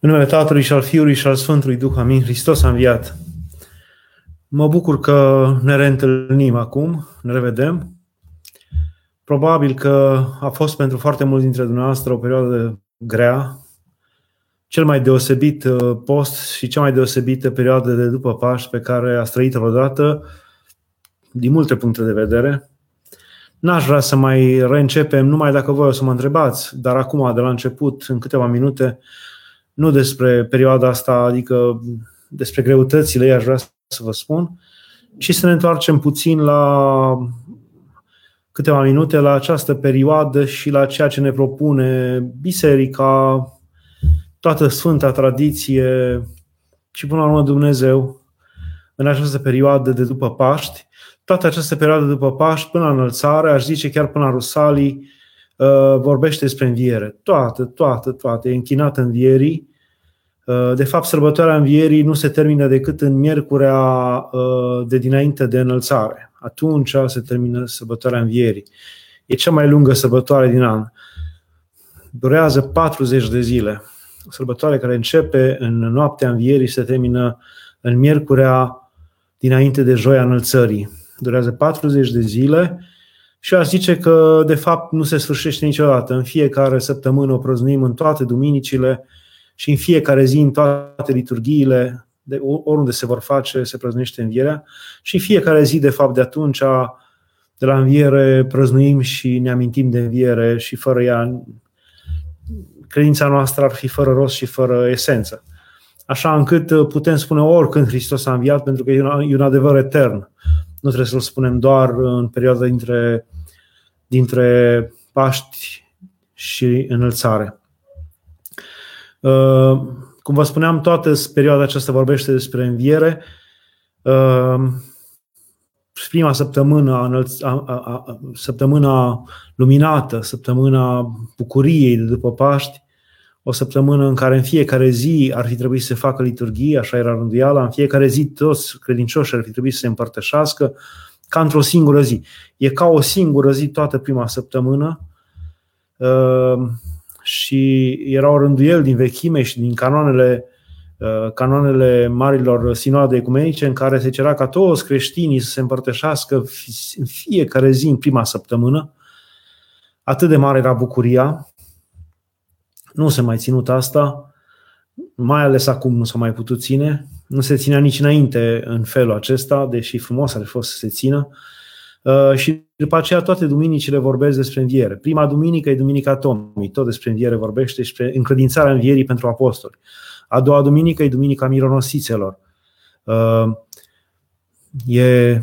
În numele Tatălui și al Fiului și al Sfântului Duh, amin. Hristos a înviat. Mă bucur că ne reîntâlnim acum, ne revedem. Probabil că a fost pentru foarte mulți dintre dumneavoastră o perioadă grea, cel mai deosebit uh, post și cea mai deosebită perioadă de după Paști pe care a trăit-o odată, din multe puncte de vedere. N-aș vrea să mai reîncepem numai dacă voi o să mă întrebați, dar acum, de la început, în câteva minute, nu despre perioada asta, adică despre greutățile ei aș vrea să vă spun, ci să ne întoarcem puțin la câteva minute la această perioadă și la ceea ce ne propune biserica, toată sfânta tradiție și până la urmă Dumnezeu în această perioadă de după Paști. Toată această perioadă de după Paști până la înălțare, aș zice chiar până la Rusalii, uh, vorbește despre înviere. Toată, toată, toată. E închinată învierii Uh, de fapt, sărbătoarea învierii nu se termină decât în miercurea uh, de dinainte de înălțare. Atunci se termină sărbătoarea învierii. E cea mai lungă sărbătoare din an. Durează 40 de zile. O sărbătoare care începe în noaptea învierii și se termină în miercurea dinainte de joia înălțării. Durează 40 de zile și aș zice că, de fapt, nu se sfârșește niciodată. În fiecare săptămână o prăznuim în toate duminicile, și în fiecare zi, în toate liturghiile, de oriunde se vor face, se prăznuiește învierea și în fiecare zi, de fapt, de atunci, de la înviere, prăznuim și ne amintim de înviere și fără ea, credința noastră ar fi fără rost și fără esență. Așa încât putem spune oricând Hristos a înviat, pentru că e un, e un adevăr etern. Nu trebuie să-l spunem doar în perioada dintre, dintre Paști și înălțare. Uh, cum vă spuneam, toată perioada aceasta vorbește despre înviere. Uh, prima săptămână, săptămâna luminată, săptămâna bucuriei de după Paști, o săptămână în care în fiecare zi ar fi trebuit să se facă liturghie, așa era rânduiala, în fiecare zi toți credincioșii ar fi trebuit să se împărtășească, ca într-o singură zi. E ca o singură zi toată prima săptămână. Uh, și erau rânduieli din vechime și din canoanele, uh, canoanele marilor sinoade ecumenice în care se cerea ca toți creștinii să se împărtășească în fiecare zi, în prima săptămână. Atât de mare era bucuria. Nu se mai ținut asta, mai ales acum nu s-a mai putut ține. Nu se ținea nici înainte în felul acesta, deși frumos ar fi fost să se țină. Uh, și după aceea toate duminicile vorbesc despre înviere. Prima duminică e Duminica Tomii, tot despre înviere vorbește, despre încredințarea învierii pentru apostoli. A doua duminică e Duminica Mironosițelor. Uh, e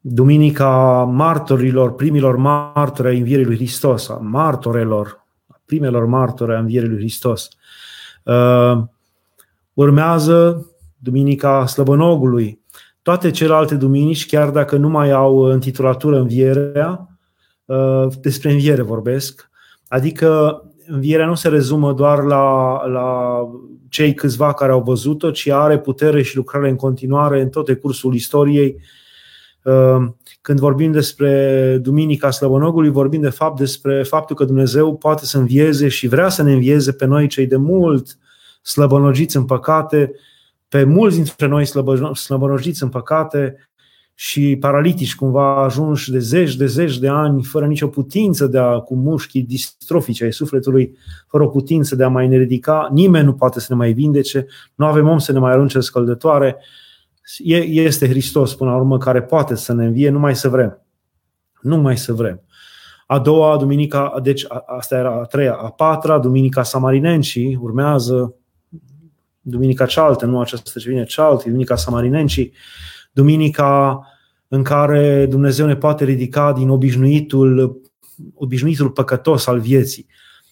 Duminica martorilor, primilor martori ai învierii lui Hristos, a martorelor, a primelor martori a învierii lui Hristos. Uh, urmează Duminica Slăbănogului, toate celelalte duminici, chiar dacă nu mai au intitulatură învierea, uh, despre înviere vorbesc. Adică învierea nu se rezumă doar la, la cei câțiva care au văzut-o, ci are putere și lucrare în continuare în tot decursul istoriei. Uh, când vorbim despre Duminica Slăbănogului, vorbim de fapt despre faptul că Dumnezeu poate să învieze și vrea să ne învieze pe noi cei de mult slăbănogiți în păcate, pe mulți dintre noi slăbănojiți în păcate și paralitici, cumva ajunși de zeci de zeci de ani, fără nicio putință de a, cu mușchii distrofice ai sufletului, fără o putință de a mai ne ridica, nimeni nu poate să ne mai vindece, nu avem om să ne mai arunce în scăldătoare. Este Hristos, până la urmă, care poate să ne învie, numai să vrem. Numai să vrem. A doua, duminica, deci asta era a treia, a patra, duminica Samarinenci, urmează duminica cealaltă, nu această ce vine cealaltă, duminica Samarinenci, duminica în care Dumnezeu ne poate ridica din obișnuitul, obișnuitul păcătos al vieții.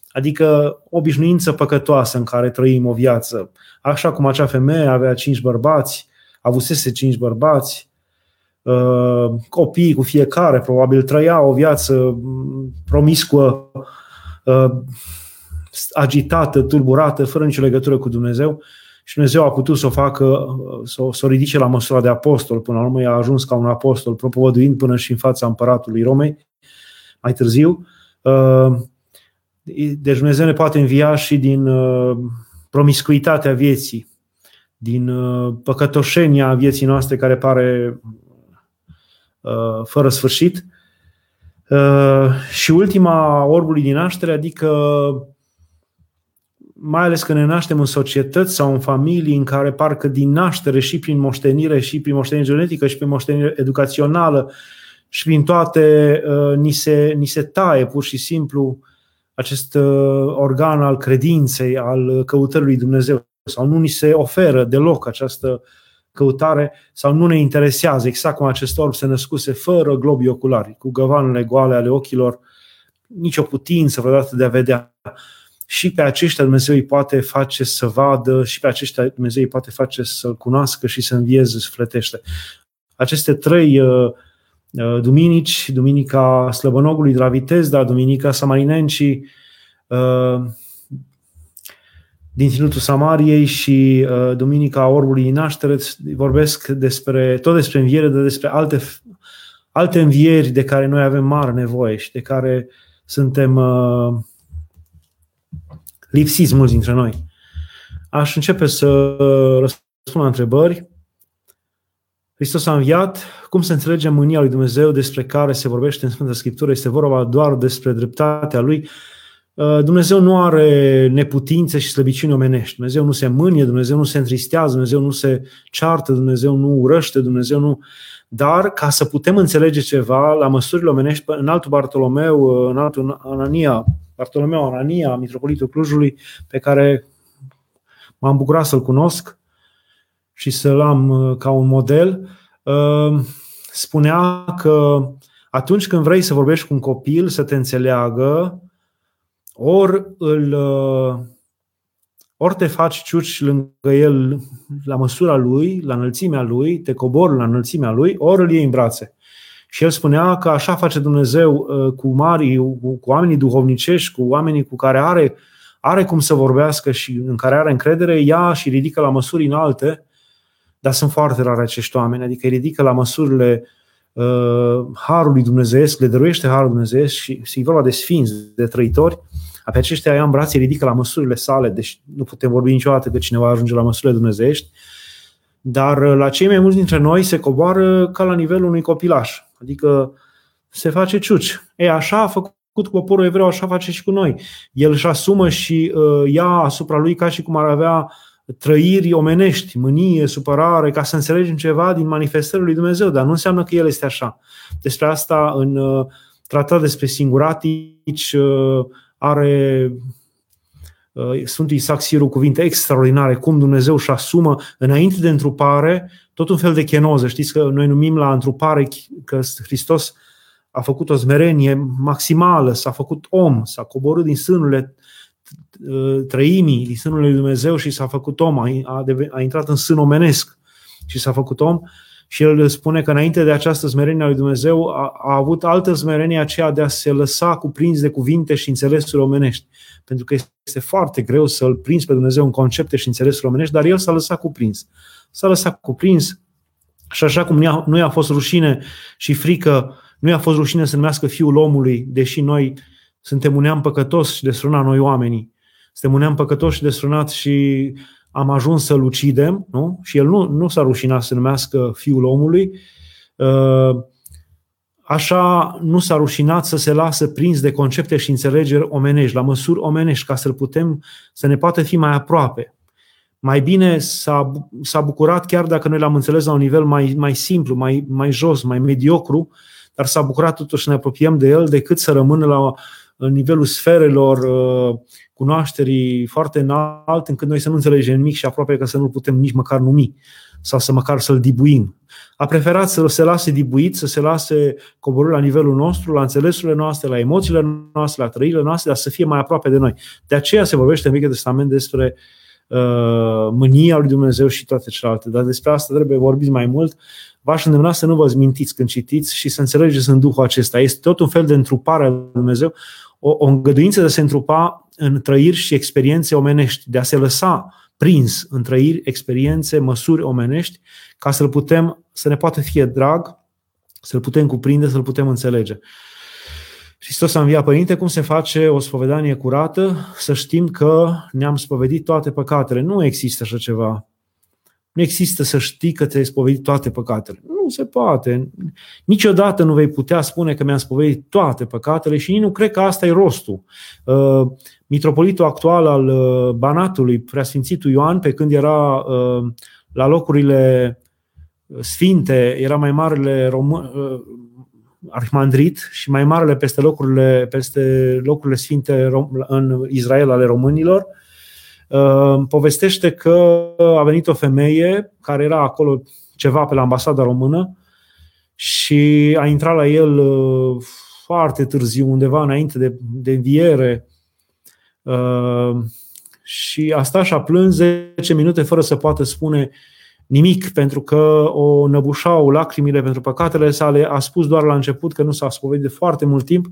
Adică obișnuință păcătoasă în care trăim o viață. Așa cum acea femeie avea cinci bărbați, avusese cinci bărbați, uh, copii cu fiecare, probabil trăia o viață promiscuă, uh, agitată, tulburată, fără nicio legătură cu Dumnezeu și Dumnezeu a putut să o facă, să o, să o ridice la măsura de apostol. Până la urmă a ajuns ca un apostol, propovăduind până și în fața împăratului Romei, mai târziu. Uh, deci Dumnezeu ne poate învia și din uh, promiscuitatea vieții, din uh, păcătoșenia vieții noastre care pare uh, fără sfârșit. Uh, și ultima orbului din naștere, adică mai ales când ne naștem în societăți sau în familii în care parcă din naștere și prin moștenire și prin moștenire genetică și prin moștenire educațională și prin toate ni se, ni se taie pur și simplu acest organ al credinței, al căutării lui Dumnezeu sau nu ni se oferă deloc această căutare sau nu ne interesează, exact cum acest orb se născuse fără globii oculari, cu găvanele goale ale ochilor, nicio putință vreodată de a vedea. Și pe aceștia Dumnezeu îi poate face să vadă, și pe aceștia Dumnezeu îi poate face să-L cunoască și să învieze sufletește. Aceste trei uh, uh, duminici, Duminica Slăbănogului de la Vitezda, Duminica Samarinenci, uh, din Ținutul Samariei și uh, Duminica Orbului din Naștere vorbesc despre, tot despre înviere, dar despre alte, alte învieri de care noi avem mare nevoie și de care suntem uh, lipsiți mulți dintre noi. Aș începe să răspund la întrebări. Hristos a înviat. Cum să înțelegem mânia lui Dumnezeu despre care se vorbește în Sfânta Scriptură? Este vorba doar despre dreptatea lui Uh, Dumnezeu nu are neputințe și slăbiciuni omenești. Dumnezeu nu se mânie, Dumnezeu nu se întristează, Dumnezeu nu se ceartă, Dumnezeu nu urăște, Dumnezeu nu... Dar ca să putem înțelege ceva la măsurile omenești, în altul Bartolomeu, uh, în altul Anania, Bartolomeu Anania, Mitropolitul Clujului, pe care m-am bucurat să-l cunosc și să-l am uh, ca un model, spunea că atunci când vrei să vorbești cu un copil, să te înțeleagă, ori îl uh, ori te faci ciuci lângă el la măsura lui, la înălțimea lui, te cobori la înălțimea lui, ori îl iei în brațe. Și el spunea că așa face Dumnezeu uh, cu mari, cu, cu oamenii duhovnicești, cu oamenii cu care are, are cum să vorbească și în care are încredere, ia și ridică la măsuri înalte, dar sunt foarte rare acești oameni, adică îi ridică la măsurile uh, Harului Dumnezeesc, le dăruiește Harul Dumnezeesc și e vorba de sfinți, de trăitori, pe aceștia ia în brațe, ridică la măsurile sale, deci nu putem vorbi niciodată că cineva ajunge la măsurile dumnezeiești, dar uh, la cei mai mulți dintre noi se coboară ca la nivelul unui copilaș, adică se face ciuci. E, așa a făcut cu poporul evreu, așa face și cu noi. El își asumă și uh, ia asupra lui ca și cum ar avea trăiri omenești, mânie, supărare, ca să înțelegem ceva din manifestările lui Dumnezeu, dar nu înseamnă că El este așa. Despre asta în uh, tratat despre singuratici, uh, are uh, Sfântul Isaac Siru cuvinte extraordinare, cum Dumnezeu își asumă înainte de întrupare tot un fel de chenoză. Știți că noi numim la întrupare că Hristos a făcut o smerenie maximală, s-a făcut om, s-a coborât din sânurile uh, trăimii, din sânul lui Dumnezeu și s-a făcut om, a, a, a intrat în sân omenesc și s-a făcut om și el spune că înainte de această smerenie a lui Dumnezeu a, a avut altă smerenie aceea de a se lăsa cuprins de cuvinte și înțelesuri omenești. Pentru că este foarte greu să-L prinzi pe Dumnezeu în concepte și înțelesuri omenești, dar El s-a lăsat cuprins. S-a lăsat cuprins și așa cum nu i-a fost rușine și frică, nu i-a fost rușine să numească Fiul omului, deși noi suntem un neam păcătos și desfrânat noi oamenii. Suntem un neam păcătos și desfrânat și am ajuns să-l ucidem, nu? și el nu, nu s-a rușinat să numească fiul omului, uh, așa nu s-a rușinat să se lasă prins de concepte și înțelegeri omenești, la măsuri omenești, ca să-l putem, să ne poată fi mai aproape. Mai bine s-a, s-a bucurat, chiar dacă noi l-am înțeles la un nivel mai, mai simplu, mai, mai jos, mai mediocru, dar s-a bucurat totuși să ne apropiem de el decât să rămână la nivelul sferelor uh, cunoașterii foarte înalt, încât noi să nu înțelegem nimic și aproape că să nu putem nici măcar numi sau să măcar să-l dibuim. A preferat să se lase dibuit, să se lase coborât la nivelul nostru, la înțelesurile noastre, la emoțiile noastre, la trăirile noastre, dar să fie mai aproape de noi. De aceea se vorbește în Vechiul Testament despre uh, mânia lui Dumnezeu și toate celelalte. Dar despre asta trebuie vorbiți mai mult. V-aș îndemna să nu vă mintiți când citiți și să înțelegeți în Duhul acesta. Este tot un fel de întrupare a lui Dumnezeu, o, o îngăduință de a se întrupa în trăiri și experiențe omenești, de a se lăsa prins în trăiri, experiențe, măsuri omenești, ca să-l putem, să ne poată fie drag, să-l putem cuprinde, să-l putem înțelege. Hristos a înviat Părinte, cum se face o spovedanie curată? Să știm că ne-am spovedit toate păcatele. Nu există așa ceva. Nu există să știi că ți-ai spovedit toate păcatele. Nu se poate. Niciodată nu vei putea spune că mi-am spovedit toate păcatele și nici nu cred că asta e rostul. Uh, mitropolitul actual al uh, Banatului, preasfințitul Ioan, pe când era uh, la locurile sfinte, era mai marele român, arhimandrit și mai marele peste locurile, peste locurile sfinte în Israel ale românilor, uh, povestește că a venit o femeie care era acolo ceva pe la ambasada română și a intrat la el uh, foarte târziu, undeva înainte de, de înviere uh, și a stat și a plâns 10 minute fără să poată spune nimic, pentru că o năbușau lacrimile pentru păcatele sale, a spus doar la început că nu s-a spovedit de foarte mult timp,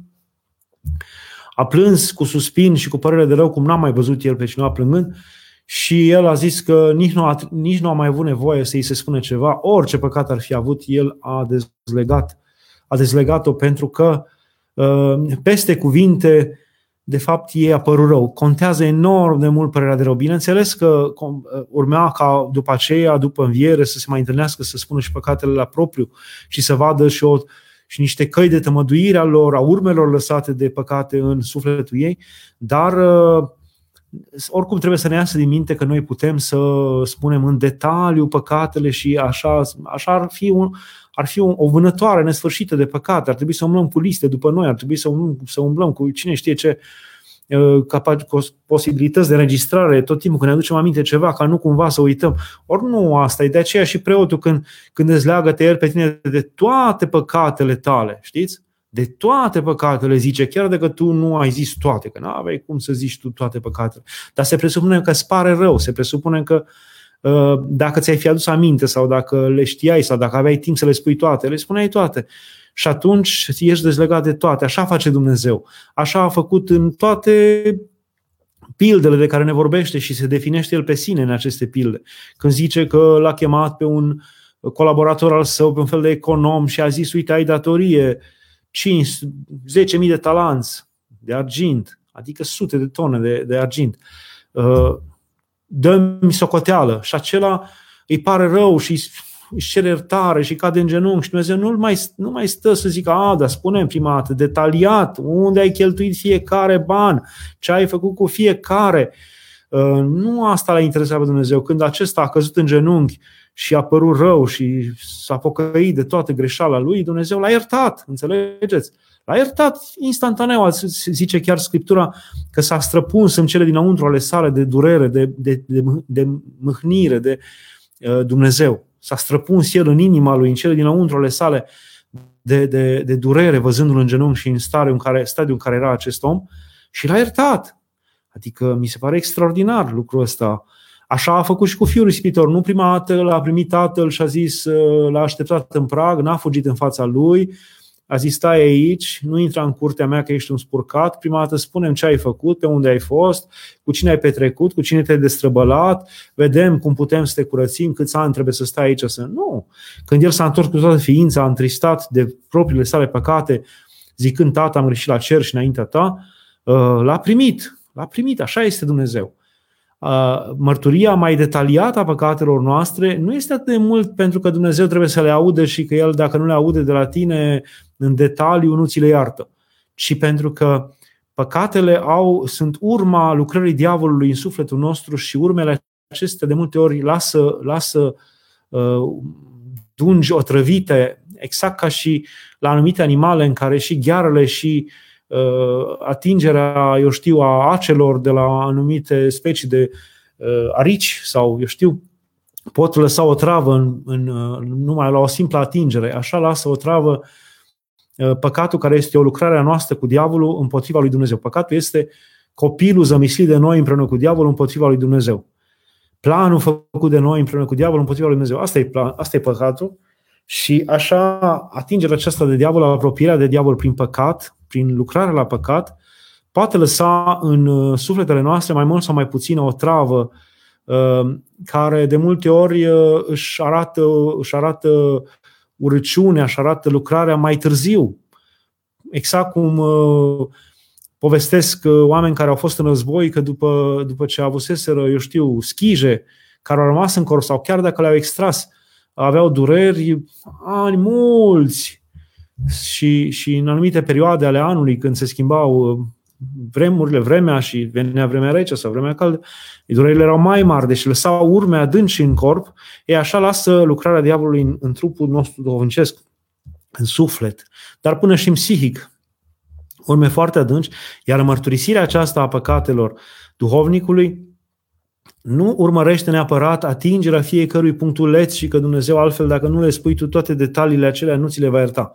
a plâns cu suspin și cu părere de rău, cum n-a mai văzut el pe cineva plângând, și el a zis că nici nu a, nici nu a mai avut nevoie să-i se spune ceva, orice păcat ar fi avut, el a dezlegat, a dezlegat-o pentru că uh, peste cuvinte de fapt ei a părut rău. Contează enorm de mult părerea de rău. Bineînțeles că urmea ca după aceea, după înviere, să se mai întâlnească, să spună și păcatele la propriu și să vadă și, o, și niște căi de tămăduire a lor, a urmelor lăsate de păcate în sufletul ei, dar uh, oricum trebuie să ne iasă din minte că noi putem să spunem în detaliu păcatele și așa, așa ar fi un, ar fi o, o vânătoare nesfârșită de păcate, ar trebui să umblăm cu liste după noi, ar trebui să umblăm, să umblăm cu cine știe ce cu posibilități de înregistrare tot timpul când ne aducem aminte ceva, ca nu cumva să uităm. Ori nu asta e, de aceea și preotul când, când îți leagă te el pe tine de toate păcatele tale, știți? De toate păcatele zice, chiar dacă tu nu ai zis toate, că nu aveai cum să zici tu toate păcatele. Dar se presupune că îți pare rău, se presupune că uh, Uh, dacă ți-ai fi adus aminte sau dacă le știai sau dacă aveai timp să le spui toate, le spuneai toate. Și atunci ești dezlegat de toate. Așa face Dumnezeu. Așa a făcut în toate pildele de care ne vorbește și se definește el pe sine în aceste pilde. Când zice că l-a chemat pe un colaborator al său, pe un fel de econom și a zis, uite, ai datorie 5, 10.000 de talanți de argint, adică sute de tone de, de argint. Uh, dă-mi socoteală. Și acela îi pare rău și își cere iertare și cade în genunchi și Dumnezeu nu mai, nu mai stă să zică, a, dar spune prima dată, detaliat, unde ai cheltuit fiecare ban, ce ai făcut cu fiecare. Uh, nu asta l-a interesat pe Dumnezeu. Când acesta a căzut în genunchi și a părut rău și s-a pocăit de toată greșeala lui, Dumnezeu l-a iertat, înțelegeți? L-a iertat instantaneu, zice chiar Scriptura, că s-a străpuns în cele dinăuntru ale sale de durere, de, de, de, de mâhnire de uh, Dumnezeu. S-a străpuns el în inima lui, în cele dinăuntru ale sale de, de, de durere, văzându-l în genunchi și în stadiul în care, stadiul în care era acest om și l-a iertat. Adică mi se pare extraordinar lucrul ăsta. Așa a făcut și cu fiul ispitor. Nu prima dată l-a primit tatăl și a zis, uh, l-a așteptat în prag, n-a fugit în fața lui, a zis stai aici, nu intra în curtea mea că ești un spurcat, prima dată spunem ce ai făcut, pe unde ai fost, cu cine ai petrecut, cu cine te-ai destrăbălat, vedem cum putem să te curățim, câți ani trebuie să stai aici să... Nu! Când el s-a întors cu toată ființa, întristat de propriile sale păcate, zicând, tata, am greșit la cer și înaintea ta, uh, l-a primit. L-a primit, așa este Dumnezeu mărturia mai detaliată a păcatelor noastre nu este atât de mult pentru că Dumnezeu trebuie să le aude și că El, dacă nu le aude de la tine în detaliu, nu ți le iartă, ci pentru că păcatele au, sunt urma lucrării diavolului în sufletul nostru și urmele acestea de multe ori lasă, lasă uh, dungi otrăvite, exact ca și la anumite animale în care și ghearele și Uh, atingerea, eu știu, a acelor de la anumite specii de uh, arici sau, eu știu, pot lăsa o travă în, în, uh, numai la o simplă atingere. Așa lasă o travă păcatul care este o lucrare a noastră cu diavolul împotriva lui Dumnezeu. Păcatul este copilul zămislit de noi împreună cu diavolul împotriva lui Dumnezeu. Planul făcut de noi împreună cu diavolul împotriva lui Dumnezeu. Asta e, plan, asta e păcatul. Și așa atingerea aceasta de diavol, apropierea de diavol prin păcat, prin lucrarea la păcat, poate lăsa în uh, sufletele noastre mai mult sau mai puțin o travă uh, care de multe ori uh, își arată, își arată urăciunea, își arată lucrarea mai târziu. exact cum uh, povestesc uh, oameni care au fost în război că după, după ce avuseseră, eu știu, schije care au rămas în corp sau chiar dacă le-au extras, aveau dureri ani mulți și, și în anumite perioade ale anului când se schimbau uh, vremurile, vremea și venea vremea rece sau vremea caldă, durerile erau mai mari, deci lăsau urme adânci în corp, e așa lasă lucrarea diavolului în, în trupul nostru duhovnicesc, în suflet, dar până și în psihic. Urme foarte adânci, iar mărturisirea aceasta a păcatelor duhovnicului nu urmărește neapărat atingerea fiecărui punctuleț și că Dumnezeu altfel, dacă nu le spui tu toate detaliile acelea, nu ți le va ierta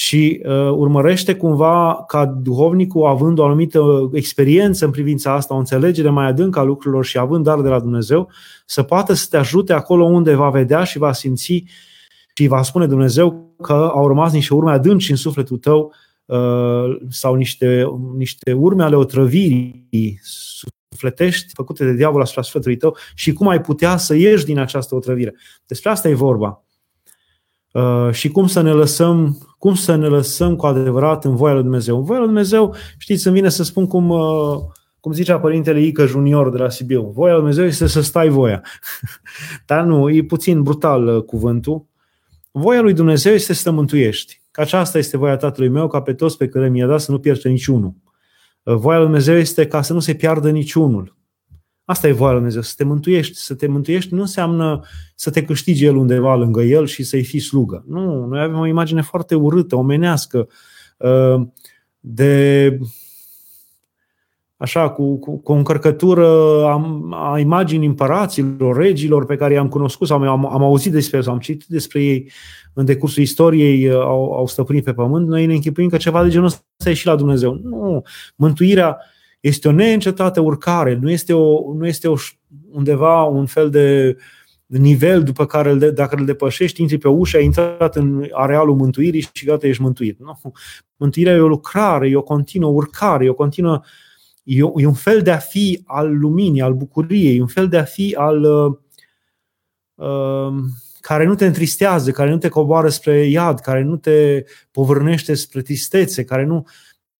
și uh, urmărește cumva ca duhovnicul, având o anumită experiență în privința asta, o înțelegere mai adâncă a lucrurilor și având dar de la Dumnezeu, să poată să te ajute acolo unde va vedea și va simți și va spune Dumnezeu că au rămas niște urme adânci în sufletul tău uh, sau niște, niște urme ale otrăvirii sufletești făcute de diavol asupra sufletului tău și cum ai putea să ieși din această otrăvire. Despre asta e vorba. Uh, și cum să ne lăsăm, cum să ne lăsăm cu adevărat în voia lui Dumnezeu. În voia lui Dumnezeu, știți, îmi vine să spun cum, uh, cum zicea părintele Ică Junior de la Sibiu, voia lui Dumnezeu este să stai voia. Dar nu, e puțin brutal uh, cuvântul. Voia lui Dumnezeu este să te mântuiești. Că aceasta este voia Tatălui meu, ca pe toți pe care mi-a dat să nu pierde niciunul. Voia lui Dumnezeu este ca să nu se piardă niciunul. Asta e voia lui Dumnezeu, să te mântuiești. Să te mântuiești nu înseamnă să te câștigi el undeva lângă el și să-i fii slugă. Nu, noi avem o imagine foarte urâtă, omenească, uh, de așa, cu, cu, cu o încărcătură a, a imaginii împăraților, regilor pe care i-am cunoscut sau am, am auzit despre sau am citit despre ei în decursul istoriei, uh, au, au stăpânit pe pământ, noi ne închipuim că ceva de genul ăsta e și la Dumnezeu. Nu, mântuirea este o neîncetată urcare, nu este, o, nu este o, undeva un fel de nivel după care îl de, dacă îl depășești, intri pe ușă, ai intrat în arealul mântuirii și gata, ești mântuit. Nu. Mântuirea e o lucrare, e o continuă urcare, e o continuă e, e un fel de a fi al luminii, al bucuriei, un fel de a fi al uh, uh, care nu te întristează, care nu te coboară spre iad, care nu te povârnește spre tristețe, care nu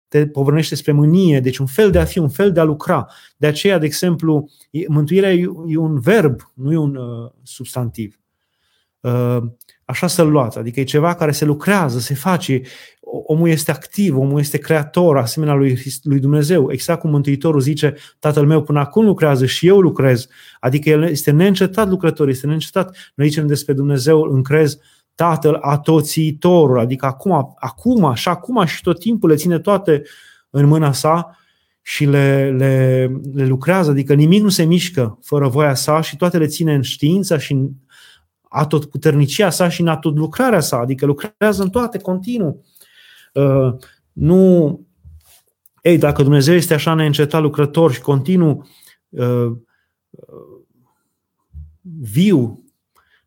te povărnește spre mânie, deci un fel de a fi, un fel de a lucra. De aceea, de exemplu, mântuirea e un verb, nu e un uh, substantiv. Uh, așa să-l luați, adică e ceva care se lucrează, se face, omul este activ, omul este creator, asemenea lui, lui Dumnezeu. Exact cum Mântuitorul zice, Tatăl meu până acum lucrează și eu lucrez. Adică el este neîncetat lucrător, este neîncetat. Noi zicem despre Dumnezeu, încrez, Tatăl atoțiitorul, adică acum, acum și acum și tot timpul le ține toate în mâna sa și le, le, le lucrează, adică nimic nu se mișcă fără voia sa și toate le ține în știința și în atotputernicia sa și în atot lucrarea sa, adică lucrează în toate, continuu. Uh, nu, ei, dacă Dumnezeu este așa neîncetat lucrător și continuu uh, viu,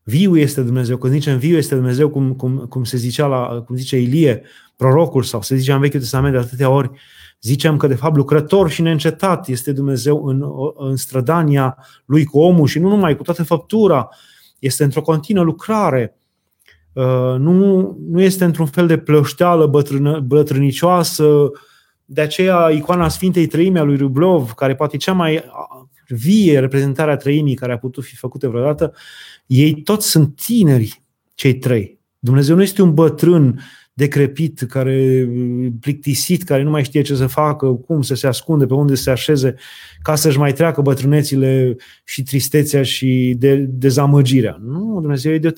Viu este Dumnezeu. Când zicem viu este Dumnezeu, cum, cum, cum se zicea la, cum zice Ilie, prorocul, sau se zicea în Vechiul Testament de atâtea ori, zicem că de fapt lucrător și neîncetat este Dumnezeu în, în strădania lui cu omul și nu numai, cu toată făptura. Este într-o continuă lucrare. Uh, nu, nu este într-un fel de plășteală bătrână, bătrânicioasă, de aceea icoana Sfintei Trăime a lui Rublov, care poate e cea mai vie reprezentare a trăimii care a putut fi făcută vreodată, ei toți sunt tineri, cei trei. Dumnezeu nu este un bătrân decrepit, care plictisit, care nu mai știe ce să facă, cum să se ascunde, pe unde să se așeze, ca să-și mai treacă bătrânețile și tristețea și de, dezamăgirea. Nu, Dumnezeu e de o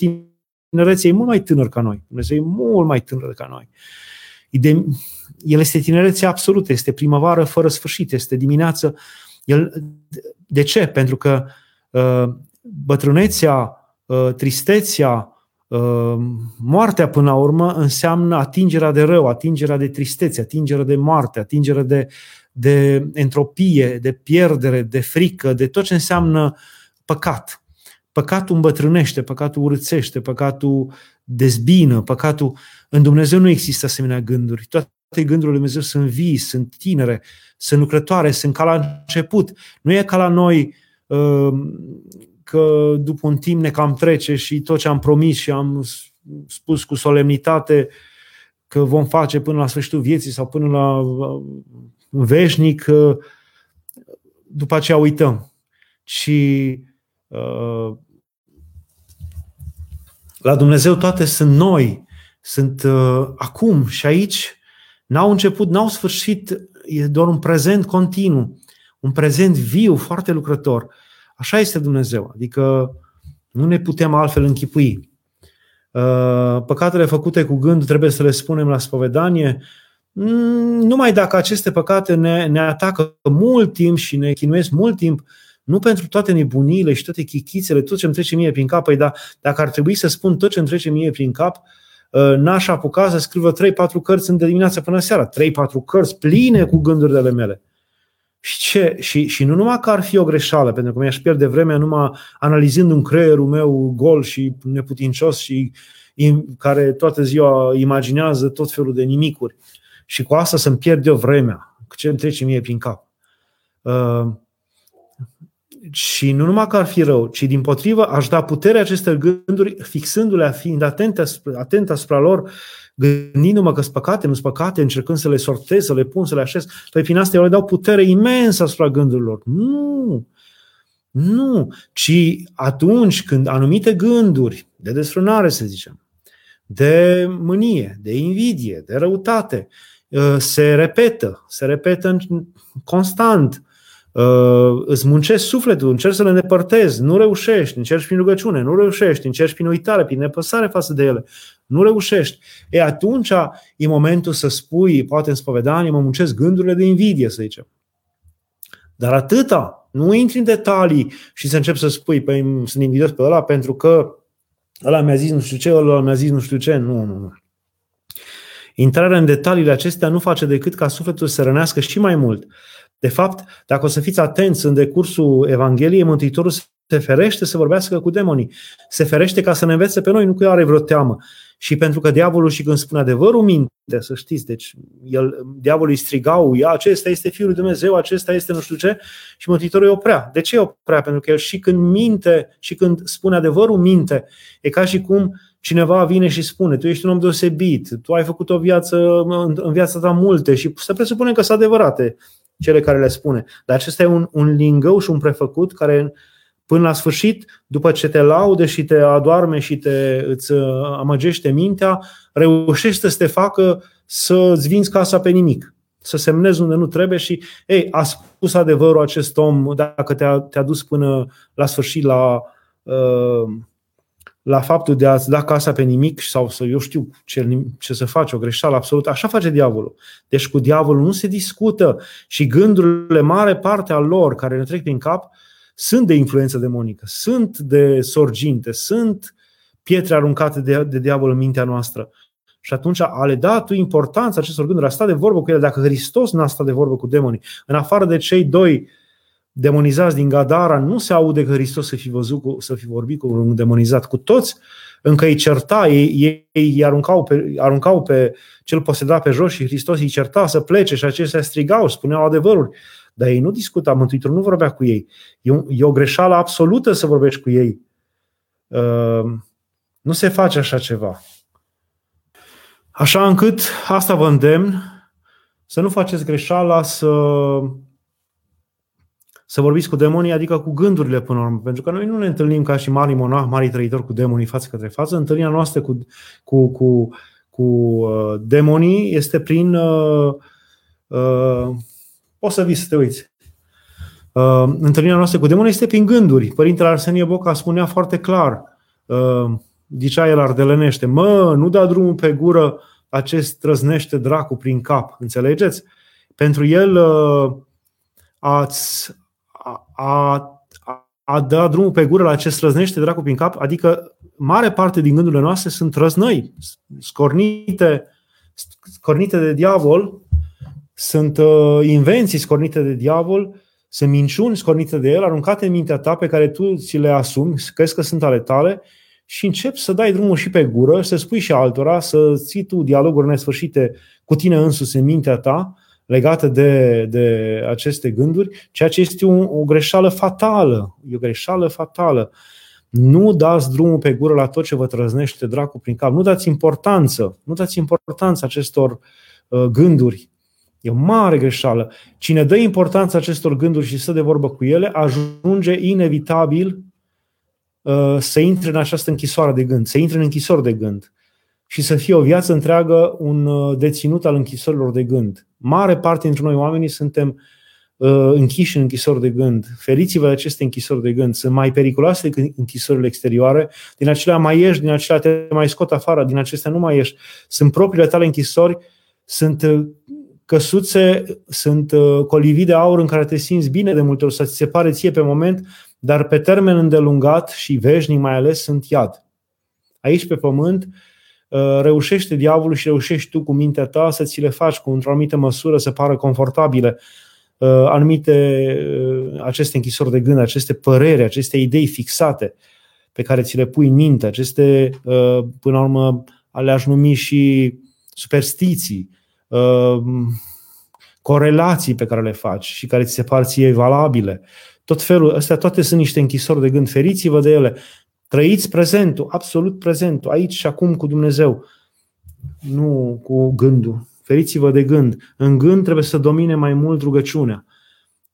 tinerețe, e mult mai tânăr ca noi. Dumnezeu e mult mai tânăr ca noi. De, el este tinerețe absolută, este primăvară fără sfârșit, este dimineață. El, de ce? Pentru că uh, bătrânețea Uh, tristețea, uh, moartea până la urmă înseamnă atingerea de rău, atingerea de tristețe, atingerea de moarte, atingerea de, de entropie, de pierdere, de frică, de tot ce înseamnă păcat. Păcatul îmbătrânește, păcatul urățește, păcatul dezbină, păcatul... În Dumnezeu nu există asemenea gânduri. Toate gândurile lui Dumnezeu sunt vii, sunt tinere, sunt lucrătoare, sunt ca la început. Nu e ca la noi uh, că după un timp ne cam trece și tot ce am promis și am spus cu solemnitate că vom face până la sfârșitul vieții sau până la veșnic, după aceea uităm. Ci la Dumnezeu toate sunt noi, sunt acum și aici, n-au început, n-au sfârșit, e doar un prezent continuu, un prezent viu, foarte lucrător. Așa este Dumnezeu, adică nu ne putem altfel închipui. Uh, păcatele făcute cu gând trebuie să le spunem la spovedanie, mm, numai dacă aceste păcate ne, ne atacă mult timp și ne chinuiesc mult timp, nu pentru toate nebunile și toate chichițele, tot ce îmi trece mie prin cap, păi da, dacă ar trebui să spun tot ce îmi trece mie prin cap, uh, n-aș apuca să scrivă 3-4 cărți în dimineața până seara, 3-4 cărți pline cu gândurile mele. Și, ce? Și, și nu numai că ar fi o greșeală, pentru că mi-aș pierde vremea numai analizând un creierul meu gol și neputincios și care toată ziua imaginează tot felul de nimicuri. Și cu asta să-mi pierd eu vremea, ce îmi trece mie prin cap. Uh, și nu numai că ar fi rău, ci din potrivă aș da puterea acestor gânduri, fixându-le, fiind atent asupra, atent asupra lor, gândindu-mă că sunt păcate, nu sunt păcate, încercând să le sortez, să le pun, să le așez, păi prin asta eu le dau putere imensă asupra gândurilor. Nu! Nu! Ci atunci când anumite gânduri de desfrânare, să zicem, de mânie, de invidie, de răutate, uh, se repetă, se repetă constant, uh, îți muncești sufletul, încerci să le îndepărtezi, nu reușești, încerci prin rugăciune, nu reușești, încerci prin uitare, prin nepăsare față de ele, nu reușești. E atunci e momentul să spui, poate în spovedanie, mă muncesc gândurile de invidie, să zicem. Dar atâta, nu intri în detalii și să începi să spui, păi sunt invidios pe ăla pentru că ăla mi-a zis nu știu ce, ăla mi-a zis nu știu ce. Nu, nu, nu. Intrarea în detaliile acestea nu face decât ca sufletul să rănească și mai mult. De fapt, dacă o să fiți atenți în decursul Evangheliei, Mântuitorul se ferește să vorbească cu demonii. Se ferește ca să ne învețe pe noi, nu că are vreo teamă. Și pentru că diavolul și când spune adevărul minte, să știți, deci el, diavolul îi strigau, ia, acesta este Fiul lui Dumnezeu, acesta este nu știu ce, și Mântuitorul îi oprea. De ce îi oprea? Pentru că el și când minte, și când spune adevărul minte, e ca și cum cineva vine și spune, tu ești un om deosebit, tu ai făcut o viață, în viața ta multe și se presupune că sunt adevărate cele care le spune. Dar acesta e un, un lingău și un prefăcut care până la sfârșit, după ce te laude și te adoarme și te, îți uh, amăgește mintea, reușește să te facă să-ți vinzi casa pe nimic să semnezi unde nu trebuie și, ei, a spus adevărul acest om dacă te-a, te-a dus până la sfârșit la, uh, la faptul de a-ți da casa pe nimic sau să, eu știu, ce, ce să faci, o greșeală absolut. Așa face diavolul. Deci cu diavolul nu se discută și gândurile, mare parte al lor care ne trec prin cap, sunt de influență demonică, sunt de sorginte, sunt pietre aruncate de, de diavol în mintea noastră. Și atunci a le da tu importanța acestor gânduri, a sta de vorbă cu ele. Dacă Hristos n-a stat de vorbă cu demonii, în afară de cei doi uh, demonizați din Gadara, nu se aude că Hristos să fi văzut, cu, să fi vorbit cu un demonizat. Cu toți încă îi certa, ei, ei, ei aruncau, pe, aruncau pe cel posedat pe jos și Hristos îi certa să plece și acestea strigau, spuneau adevărul. Dar ei nu discuta, Mântuitorul nu vorbea cu ei. E, un, e o greșeală absolută să vorbești cu ei. Uh, nu se face așa ceva. Așa încât asta vă îndemn să nu faceți greșeala să să vorbiți cu demonii, adică cu gândurile până la urmă. Pentru că noi nu ne întâlnim ca și mari monah, mari trăitori cu demonii față către față. Întâlnirea noastră cu, cu, cu, cu uh, demonii este prin. Uh, uh, poți să vii să te uiți. Uh, întâlnirea noastră cu demonii este prin gânduri. Părintele Arsenie Boca spunea foarte clar, uh, zicea el ardelenește, mă, nu da drumul pe gură acest trăznește dracu prin cap. Înțelegeți? Pentru el uh, ați, a, a da drumul pe gură la ce străznește dracu prin cap, adică mare parte din gândurile noastre sunt răznăi, scornite, scornite de diavol, sunt uh, invenții scornite de diavol, sunt minciuni scornite de el, aruncate în mintea ta pe care tu ți le asumi, crezi că sunt ale tale și începi să dai drumul și pe gură, să spui și altora, să ții tu dialoguri nesfârșite cu tine însuți în mintea ta legată de, de aceste gânduri, ceea ce este o, o greșeală fatală. E o greșeală fatală. Nu dați drumul pe gură la tot ce vă trăznește dracu prin cap. Nu dați importanță, nu dați importanță acestor uh, gânduri. E o mare greșeală. Cine dă importanță acestor gânduri și stă de vorbă cu ele, ajunge inevitabil uh, să intre în această închisoare de gând, să intre în închisori de gând și să fie o viață întreagă un uh, deținut al închisorilor de gând. Mare parte dintre noi oamenii suntem uh, închiși în închisori de gând. Feriți-vă de aceste închisori de gând. Sunt mai periculoase decât închisorile exterioare. Din acelea mai ieși, din acelea te mai scot afară, din acestea nu mai ieși. Sunt propriile tale închisori, sunt uh, căsuțe, sunt colivii de aur în care te simți bine de multe ori, să ți se pare ție pe moment, dar pe termen îndelungat și veșnic mai ales sunt iad. Aici pe pământ Uh, reușește diavolul și reușești tu cu mintea ta să ți le faci cu într-o anumită măsură să pară confortabile uh, anumite uh, aceste închisori de gând, aceste păreri, aceste idei fixate pe care ți le pui în minte, aceste, până la urmă, le-aș numi și superstiții, corelații pe care le faci și care ți se par ție valabile. Tot felul, astea toate sunt niște închisori de gând. Feriți-vă de ele. Trăiți prezentul, absolut prezentul, aici și acum cu Dumnezeu, nu cu gândul. Feriți-vă de gând. În gând trebuie să domine mai mult rugăciunea.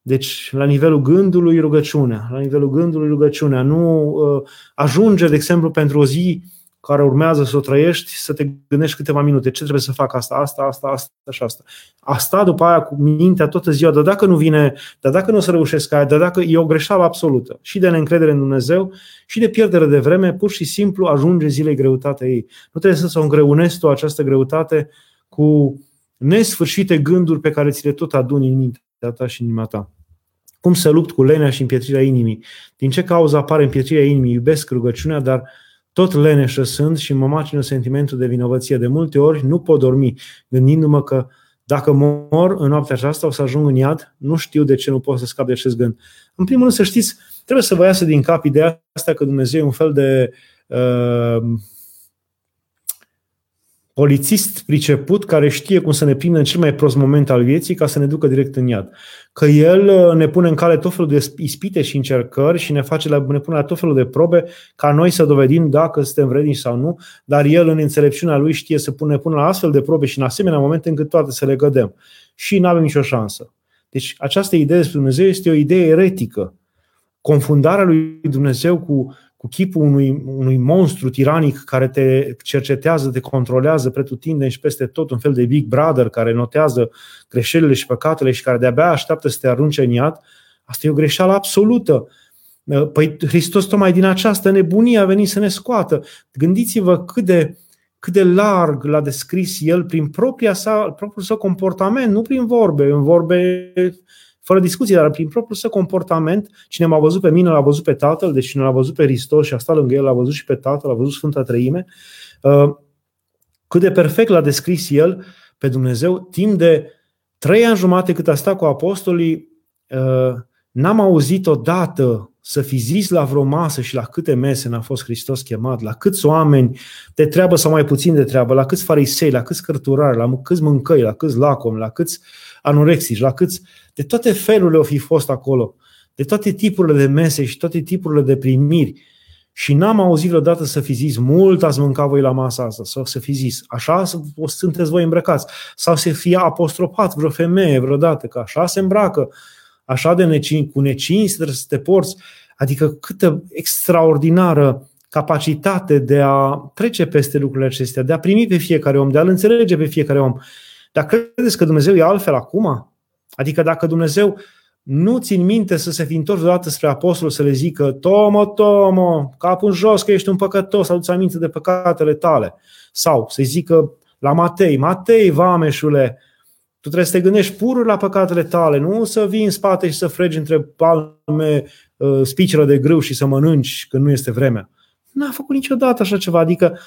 Deci, la nivelul gândului, rugăciunea. La nivelul gândului, rugăciunea. Nu uh, ajunge, de exemplu, pentru o zi care urmează să o trăiești, să te gândești câteva minute. Ce trebuie să fac asta, asta, asta, asta și asta. Asta după aia cu mintea toată ziua, dar dacă nu vine, dar dacă nu o să reușesc aia, dar dacă e o greșeală absolută și de neîncredere în Dumnezeu și de pierdere de vreme, pur și simplu ajunge zilei greutatea ei. Nu trebuie să o îngreunezi tu această greutate cu nesfârșite gânduri pe care ți le tot aduni în mintea ta și în inima ta. Cum să lupt cu lenea și împietrirea inimii? Din ce cauză apare împietrirea inimii? Iubesc rugăciunea, dar tot leneșă sunt și mă macină sentimentul de vinovăție. De multe ori nu pot dormi, gândindu-mă că dacă mor în noaptea aceasta o să ajung în iad, nu știu de ce nu pot să scap de acest gând. În primul rând să știți, trebuie să vă iasă din cap ideea asta că Dumnezeu e un fel de uh, polițist priceput care știe cum să ne prindă în cel mai prost moment al vieții ca să ne ducă direct în iad. Că el uh, ne pune în cale tot felul de ispite și încercări și ne, face la, ne pune la tot felul de probe ca noi să dovedim dacă suntem vrednici sau nu, dar el în înțelepciunea lui știe să pune, pune la astfel de probe și în asemenea momente încât toate să le gădem. Și nu avem nicio șansă. Deci această idee despre Dumnezeu este o idee eretică. Confundarea lui Dumnezeu cu cu chipul unui, unui monstru tiranic care te cercetează, te controlează pretutindeni și peste tot, un fel de Big Brother care notează greșelile și păcatele și care de-abia așteaptă să te arunce în iad, asta e o greșeală absolută. Păi Hristos tocmai din această nebunie a venit să ne scoată. Gândiți-vă cât de, cât de larg l-a descris el prin propria sa, propriul său comportament, nu prin vorbe. În vorbe fără discuție, dar prin propriul său comportament, cine m-a văzut pe mine, l-a văzut pe Tatăl, deci cine l-a văzut pe Hristos și a stat lângă el, l-a văzut și pe Tatăl, l-a văzut Sfânta Trăime, uh, cât de perfect l-a descris el pe Dumnezeu, timp de trei ani jumate cât a stat cu apostolii, uh, n-am auzit odată să fi zis la vreo masă și la câte mese n-a fost Hristos chemat, la câți oameni de treabă sau mai puțin de treabă, la câți farisei, la câți cărturari, la câți mâncăi, la câți lacomi, la câți anorexici, la câți de toate felurile au fi fost acolo, de toate tipurile de mese și toate tipurile de primiri. Și n-am auzit vreodată să fi zis, mult ați mâncat voi la masa asta, sau să fi zis, așa sunteți voi îmbrăcați, sau să fie apostropat vreo femeie vreodată, că așa se îmbracă, așa de necin, cu necinste trebuie să te porți. Adică câtă extraordinară capacitate de a trece peste lucrurile acestea, de a primi pe fiecare om, de a-l înțelege pe fiecare om. Dar credeți că Dumnezeu e altfel acum? Adică dacă Dumnezeu nu țin minte să se fi întors vreodată spre apostol să le zică Tomo, Tomo, capul în jos că ești un păcătos, aduți aminte de păcatele tale. Sau să zică la Matei, Matei, vameșule, tu trebuie să te gândești pur la păcatele tale, nu să vii în spate și să fregi între palme uh, spiceră de grâu și să mănânci când nu este vremea. N-a făcut niciodată așa ceva, adică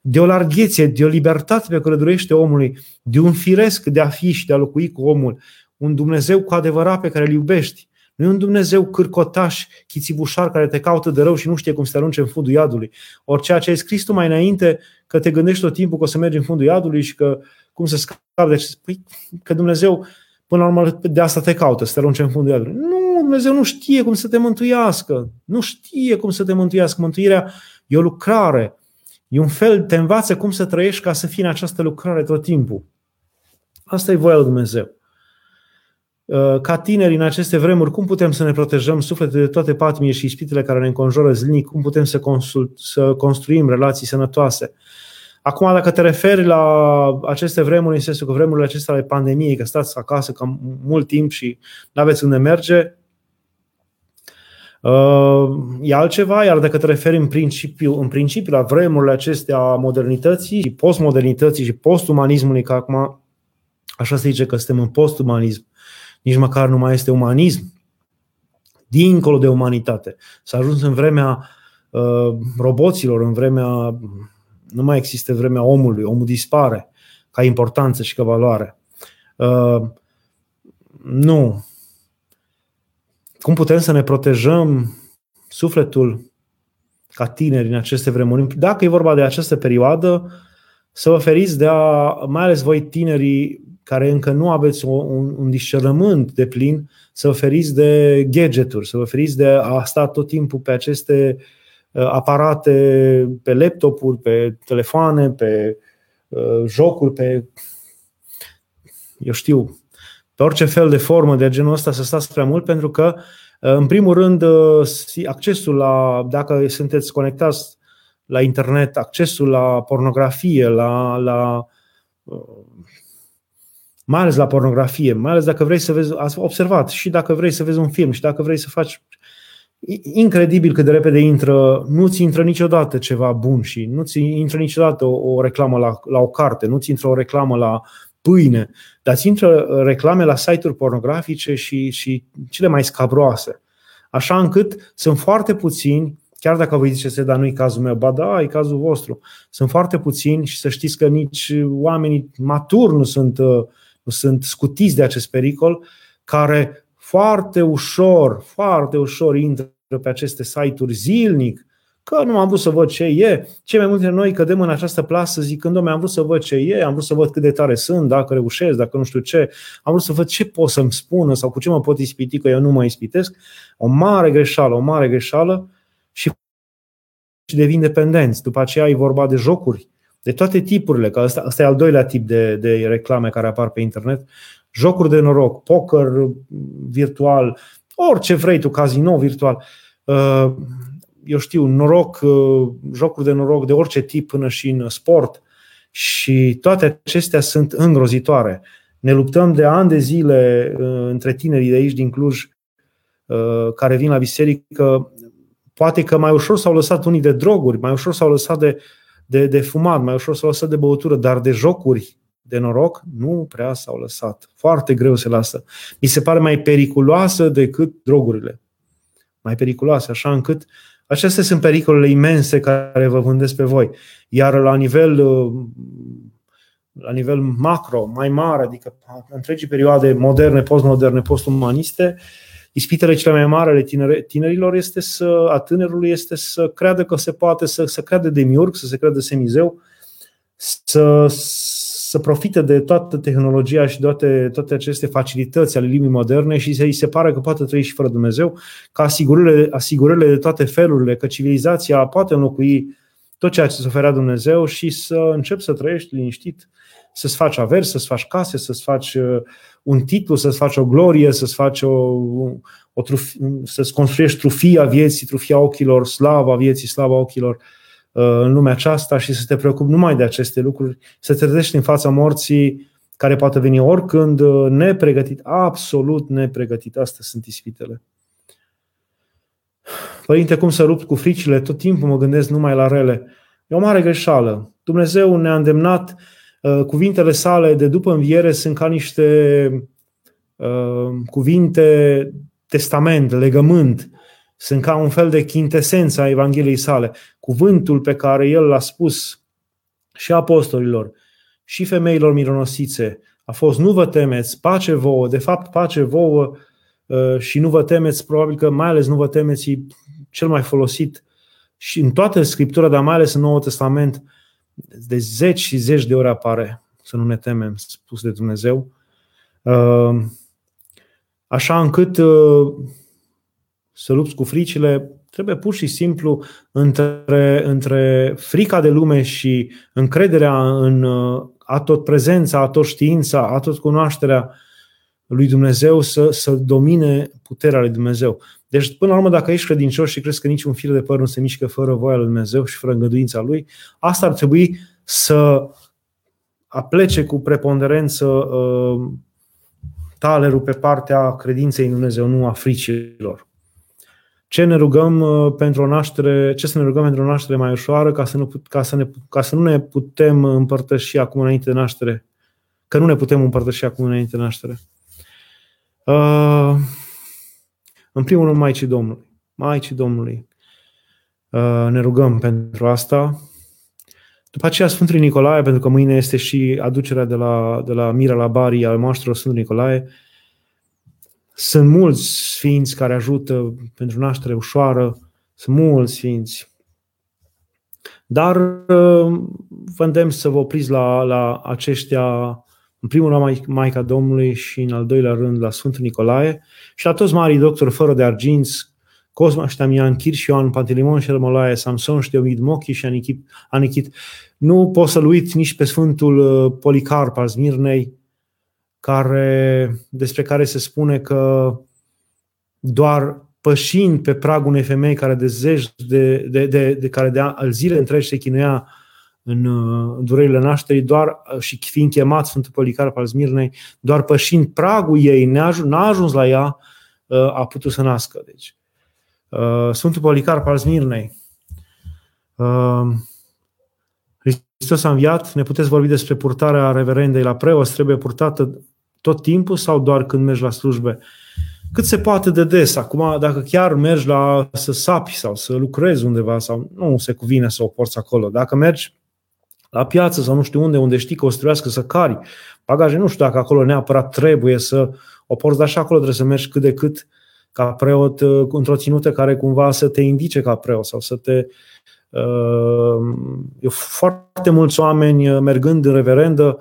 de o larghețe, de o libertate pe care dorește omului, de un firesc de a fi și de a locui cu omul, un Dumnezeu cu adevărat pe care îl iubești. Nu e un Dumnezeu cârcotaș, chițibușar care te caută de rău și nu știe cum să te arunce în fundul iadului. Ori ceea ce ai scris tu mai înainte, că te gândești tot timpul că o să mergi în fundul iadului și că cum să scapi de păi, că Dumnezeu până la urmă de asta te caută, să te arunce în fundul iadului. Nu Dumnezeu nu știe cum să te mântuiască. Nu știe cum să te mântuiască. Mântuirea e o lucrare. E un fel, te învață cum să trăiești ca să fii în această lucrare tot timpul. Asta e voia lui Dumnezeu. Uh, ca tineri în aceste vremuri, cum putem să ne protejăm sufletele de toate patimile și ispitele care ne înconjoară zilnic? Cum putem să, consult, să construim relații sănătoase? Acum, dacă te referi la aceste vremuri, în sensul că vremurile acestea ale pandemiei, că stați acasă cam mult timp și nu aveți unde merge, uh, e altceva, iar dacă te referi în principiu, în principiu la vremurile acestea a modernității și postmodernității și postumanismului, că acum așa se zice că suntem în postumanism, nici măcar nu mai este umanism, dincolo de umanitate. S-a ajuns în vremea uh, roboților, în vremea. Nu mai există vremea omului, omul dispare ca importanță și ca valoare. Uh, nu. Cum putem să ne protejăm sufletul ca tineri în aceste vremuri? Dacă e vorba de această perioadă, să vă feriți de a, mai ales voi tinerii, care încă nu aveți un, un discernământ de plin, să vă feriți de gadgeturi, să vă feriți de a sta tot timpul pe aceste uh, aparate, pe laptopuri, pe telefoane, pe uh, jocuri, pe eu știu, pe orice fel de formă de genul ăsta să stați prea mult, pentru că, uh, în primul rând, accesul la, dacă sunteți conectați la internet, accesul la pornografie, la, la mai ales la pornografie, mai ales dacă vrei să vezi, ați observat, și dacă vrei să vezi un film, și dacă vrei să faci incredibil cât de repede intră, nu-ți intră niciodată ceva bun și nu-ți intră niciodată o, o reclamă la, la o carte, nu-ți intră o reclamă la pâine, dar ți intră reclame la site-uri pornografice și, și cele mai scabroase. Așa încât sunt foarte puțini, chiar dacă vă ziceți, dar nu-i cazul meu, ba da, e cazul vostru. Sunt foarte puțini și să știți că nici oamenii maturi nu sunt uh, sunt scutiți de acest pericol, care foarte ușor, foarte ușor intră pe aceste site-uri zilnic, că nu am vrut să văd ce e. Ce mai multe noi cădem în această plasă zicând, domnule, am vrut să văd ce e, am vrut să văd cât de tare sunt, dacă reușesc, dacă nu știu ce, am vrut să văd ce pot să-mi spună sau cu ce mă pot ispiti, că eu nu mă ispitesc. O mare greșeală, o mare greșeală și devin dependenți. După aceea e vorba de jocuri de toate tipurile, că asta, asta e al doilea tip de, de reclame care apar pe internet, jocuri de noroc, poker virtual, orice vrei tu, casino virtual, uh, eu știu, noroc, uh, jocuri de noroc de orice tip până și în sport și toate acestea sunt îngrozitoare. Ne luptăm de ani de zile uh, între tinerii de aici din Cluj care vin la biserică, poate că mai ușor s-au lăsat unii de droguri, mai ușor s-au lăsat de de, de fumat, mai ușor s-au lăsat de băutură, dar de jocuri de noroc nu prea s-au lăsat. Foarte greu se lasă. Mi se pare mai periculoasă decât drogurile. Mai periculoase, așa încât acestea sunt pericolele imense care vă vândesc pe voi. Iar la nivel la nivel macro, mai mare, adică întregii perioade moderne, postmoderne, postumaniste, uh, Ispitele cele mai mari ale tineri, tinerilor este să, a tânărului este să creadă că se poate, să, să creadă demiurg, să se creadă semizeu, să, să profite de toată tehnologia și toate, toate aceste facilități ale limbii moderne și să-i se pare că poate trăi și fără Dumnezeu, ca asigurările, asigurările de toate felurile, că civilizația poate înlocui tot ceea ce se oferea Dumnezeu și să începi să trăiești liniștit, să-ți faci averi, să-ți faci case, să-ți faci uh, un titlu, să-ți faci o glorie, să-ți faci o, o truf, să-ți construiești trufia vieții, trufia ochilor, slava vieții, slava ochilor. uh, în lumea aceasta și să te preocupi numai de aceste lucruri, să te trezești în fața morții care poate veni oricând uh, nepregătit, absolut nepregătit. Astea sunt ispitele. Părinte, cum să lupt cu fricile? Tot timpul mă gândesc numai la rele. E o mare greșeală. Dumnezeu ne-a îndemnat Uh, cuvintele sale de după înviere sunt ca niște uh, cuvinte testament, legământ, sunt ca un fel de chintesență a Evangheliei sale. Cuvântul pe care el l-a spus și apostolilor și femeilor mironosițe a fost nu vă temeți, pace vouă, de fapt pace vouă uh, și nu vă temeți, probabil că mai ales nu vă temeți cel mai folosit și în toată Scriptura, dar mai ales în Noul Testament, de zeci și zeci de ori apare să nu ne temem, spus de Dumnezeu. Uh, așa încât uh, să lupți cu fricile, trebuie pur și simplu între, între frica de lume și încrederea în a tot prezența, a tot știința, a tot cunoașterea lui Dumnezeu să, să domine puterea lui Dumnezeu. Deci, până la urmă, dacă ești credincios și crezi că niciun fir de păr nu se mișcă fără voia lui Dumnezeu și fără îngăduința lui, asta ar trebui să aplece cu preponderență uh, talerul pe partea credinței în Dumnezeu, nu a fricilor. Ce ne rugăm uh, pentru o naștere, ce să ne rugăm pentru o naștere mai ușoară ca să, nu, ca, să ne, ca să nu ne putem împărtăși acum înainte de naștere, că nu ne putem împărtăși acum înainte de naștere. Uh, în primul rând, Maicii Domnului. Maicii Domnului. Uh, ne rugăm pentru asta. După aceea Sfântul Nicolae, pentru că mâine este și aducerea de la, de la Mira la Bari al moaștelor Sfântul Nicolae, sunt mulți sfinți care ajută pentru naștere ușoară, sunt mulți sfinți. Dar uh, vă îndemn să vă opriți la, la aceștia, în primul rând Maica Domnului și în al doilea rând la Sfântul Nicolae și la toți marii doctori fără de arginți Cosma și Tamian, Chir Ioan, Pantelimon și Rămălaie, Samson și Teomid Mochi și Anichit, Anichit. Nu pot să-l uit nici pe Sfântul uh, Policarp al Smirnei, care, despre care se spune că doar pășind pe pragul unei femei care de zeci de, de, de, de care de zile întregi se chinuia în uh, durerile nașterii, doar uh, și fiind chemat Sfântul Policarp al Smirnei, doar pășind pragul ei, n-a ajuns la ea, a putut să nască. Deci, Uh, Sfântul Policarp al Smirnei. Uh, Hristos a înviat, ne puteți vorbi despre purtarea reverendei la preos, trebuie purtată tot timpul sau doar când mergi la slujbe? Cât se poate de des. Acum, dacă chiar mergi la să sapi sau să lucrezi undeva sau nu se cuvine să o porți acolo. Dacă mergi la piață sau nu știu unde, unde știi că o să trebuiască să cari bagaje, nu știu dacă acolo neapărat trebuie să o porți, dar și acolo trebuie să mergi cât de cât uh, ca preot uh, într-o ținută care cumva să te indice ca preot sau să te. Uh, eu foarte mulți oameni uh, mergând în reverendă,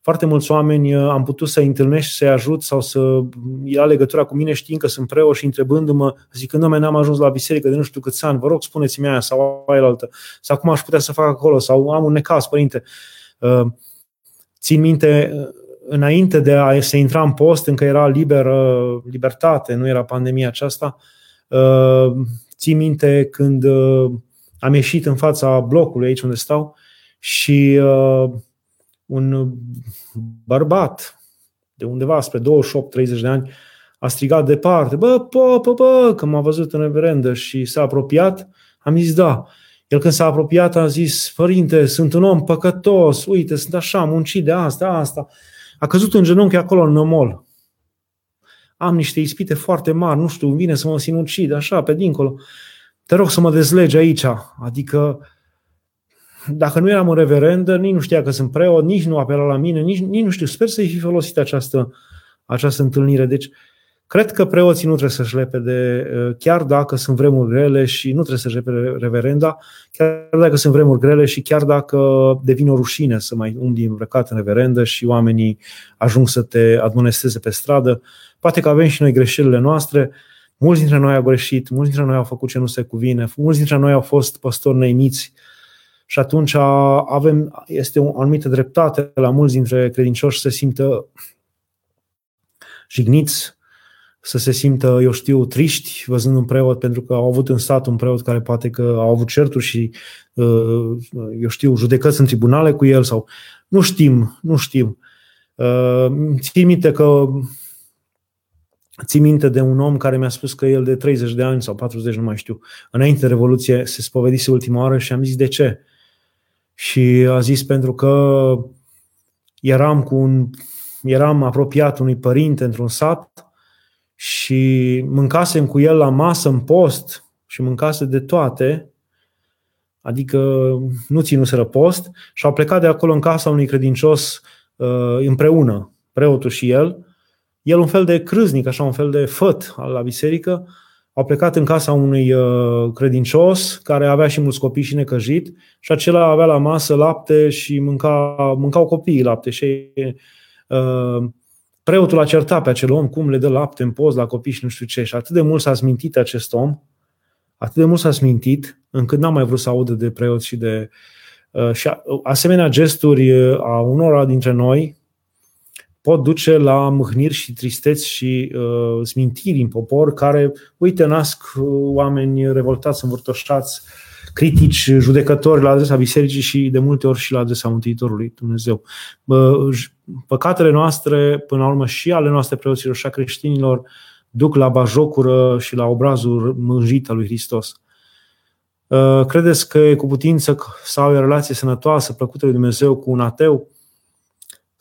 foarte mulți oameni am putut să-i întâlnesc, să-i ajut sau să ia legătura cu mine știind că sunt preot și întrebându-mă, zicând, n-am ajuns la biserică de nu știu câți ani, vă rog, spuneți-mi aia sau aia altă, sau cum aș putea să fac acolo, sau am un necaz, părinte. Țin minte, înainte de a se intra în post, încă era liberă, libertate, nu era pandemia aceasta, uh, țin minte când uh, am ieșit în fața blocului aici unde stau și uh, un bărbat de undeva spre 28-30 de ani a strigat departe, bă, bă, bă, bă, că m-a văzut în reverendă și s-a apropiat, am zis da. El când s-a apropiat a zis, părinte, sunt un om păcătos, uite, sunt așa, muncit de asta, asta. A căzut în genunchi acolo în nămol. Am niște ispite foarte mari, nu știu, vine să mă sinucid, așa, pe dincolo. Te rog să mă dezlegi aici. Adică, dacă nu eram în reverendă, nici nu știa că sunt preot, nici nu apela la mine, nici, nici nu știu. Sper să-i fi folosit această, această întâlnire. Deci, Cred că preoții nu trebuie să-și de, uh, chiar dacă sunt vremuri grele și nu trebuie să-și lepe reverenda, chiar dacă sunt vremuri grele și chiar dacă devine o rușine să mai umbli îmbrăcat în reverendă și oamenii ajung să te admonesteze pe stradă. Poate că avem și noi greșelile noastre, mulți dintre noi au greșit, mulți dintre noi au făcut ce nu se cuvine, mulți dintre noi au fost păstori neimiți și atunci avem, este o anumită dreptate la mulți dintre credincioși să se simtă jigniți, să se simtă, eu știu, triști văzând un preot pentru că au avut în stat un preot care poate că au avut certuri și, uh, eu știu, judecăți în tribunale cu el sau nu știm, nu știm. Uh, țin minte că Țin minte de un om care mi-a spus că el de 30 de ani sau 40, nu mai știu, înainte de Revoluție se spovedise ultima oară și am zis de ce. Și a zis pentru că eram cu un, eram apropiat unui părinte într-un sat și mâncasem cu el la masă în post și mâncase de toate, adică nu ținuseră post, și au plecat de acolo în casa unui credincios uh, împreună, preotul și el, el un fel de crâznic, așa un fel de făt al la biserică, au plecat în casa unui uh, credincios care avea și mulți copii și necăjit și acela avea la masă lapte și mânca, mâncau copiii lapte și uh, preotul a certat pe acel om cum le dă lapte în poz la copii și nu știu ce. Și atât de mult s-a smintit acest om, atât de mult s-a smintit, încât n-a mai vrut să audă de preot și de... Uh, și asemenea gesturi uh, a unora dintre noi pot duce la mâhniri și tristeți și uh, smintiri în popor care, uite, nasc uh, oameni revoltați, învârtoșați, critici, judecători la adresa bisericii și de multe ori și la adresa Mântuitorului Dumnezeu. Păcatele noastre, până la urmă și ale noastre preoților și a creștinilor, duc la bajocură și la obrazul mânjit al lui Hristos. Uh, credeți că e cu putință să ai o relație sănătoasă, plăcută lui Dumnezeu cu un ateu?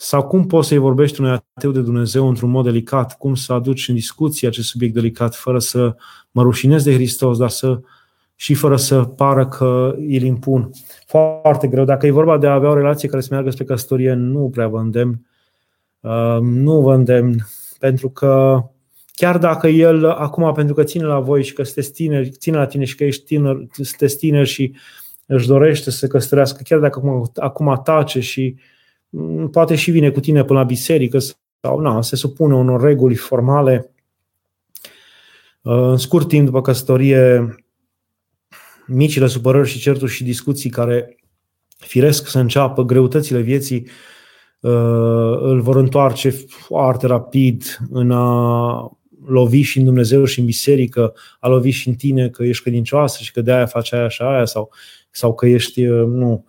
Sau cum poți să-i vorbești unui ateu de Dumnezeu într-un mod delicat? Cum să aduci în discuție acest subiect delicat fără să mă rușinez de Hristos, dar să și fără să pară că îl impun. Foarte greu. Dacă e vorba de a avea o relație care să meargă spre căsătorie, nu prea vă îndemn. Uh, nu vă îndemn, pentru că chiar dacă el acum, pentru că ține la voi și că sunteți tineri, ține la tine și că ești tiner, sunteți tineri și își dorește să se căsătorească, chiar dacă acum, acum tace și mm, poate și vine cu tine până la biserică sau na, se supune unor reguli formale, uh, în scurt timp după căsătorie micile supărări și certuri și discuții care firesc să înceapă greutățile vieții uh, îl vor întoarce foarte rapid în a lovi și în Dumnezeu și în biserică, a lovi și în tine că ești credincioasă și că de aia faci aia și aia sau, sau că ești, uh, nu.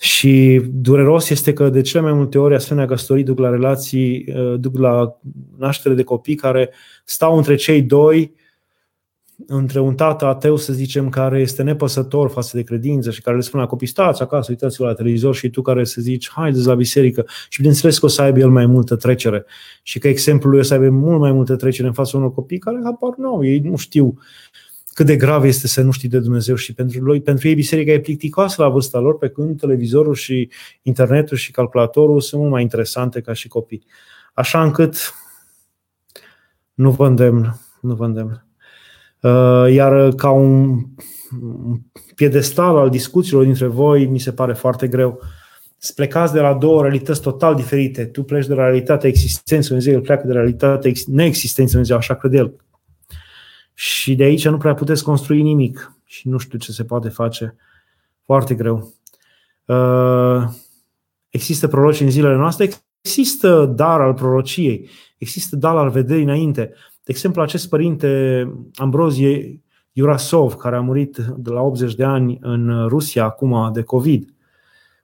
Și dureros este că de cele mai multe ori asemenea căsătorii duc la relații, uh, duc la naștere de copii care stau între cei doi între un tată ateu, să zicem, care este nepăsător față de credință și care le spune la copii, stați acasă, uitați-vă la televizor și tu care să zici, haideți la biserică. Și bineînțeles că o să aibă el mai multă trecere. Și că exemplul lui o să aibă mult mai multă trecere în fața unor copii care apar nou, ei nu știu cât de grav este să nu știi de Dumnezeu și pentru, lui, pentru ei biserica e plicticoasă la vârsta lor, pe când televizorul și internetul și calculatorul sunt mult mai interesante ca și copii. Așa încât nu vă îndemn, nu vă îndemn. Uh, iar ca un piedestal al discuțiilor dintre voi, mi se pare foarte greu. Să plecați de la două realități total diferite. Tu pleci de la realitatea existenței Dumnezeu, el pleacă de la realitatea neexistenței Dumnezeu, așa crede el. Și de aici nu prea puteți construi nimic. Și nu știu ce se poate face. Foarte greu. Uh, există proroci în zilele noastre? Există dar al prorociei. Există dar al vederii înainte. De exemplu, acest părinte Ambrozie Iurasov, care a murit de la 80 de ani în Rusia acum de COVID,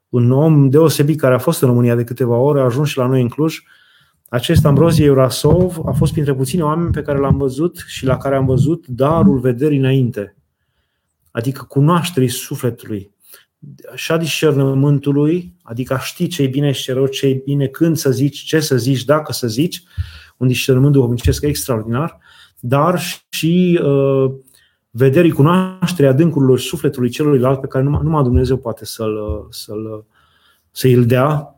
un om deosebit care a fost în România de câteva ore, a ajuns și la noi în Cluj, acest Ambrozie Iurasov a fost printre puține oameni pe care l-am văzut și la care am văzut darul vederii înainte, adică cunoașterii sufletului, și a discernământului, adică a ști ce e bine și ce rău, ce e bine, când să zici, ce să zici, dacă să zici, un discernământ duhovnicesc extraordinar, dar și uh, vederii, cunoașterea adâncurilor sufletului celuilalt pe care numai, numai Dumnezeu poate să-l, să-l, să îl dea.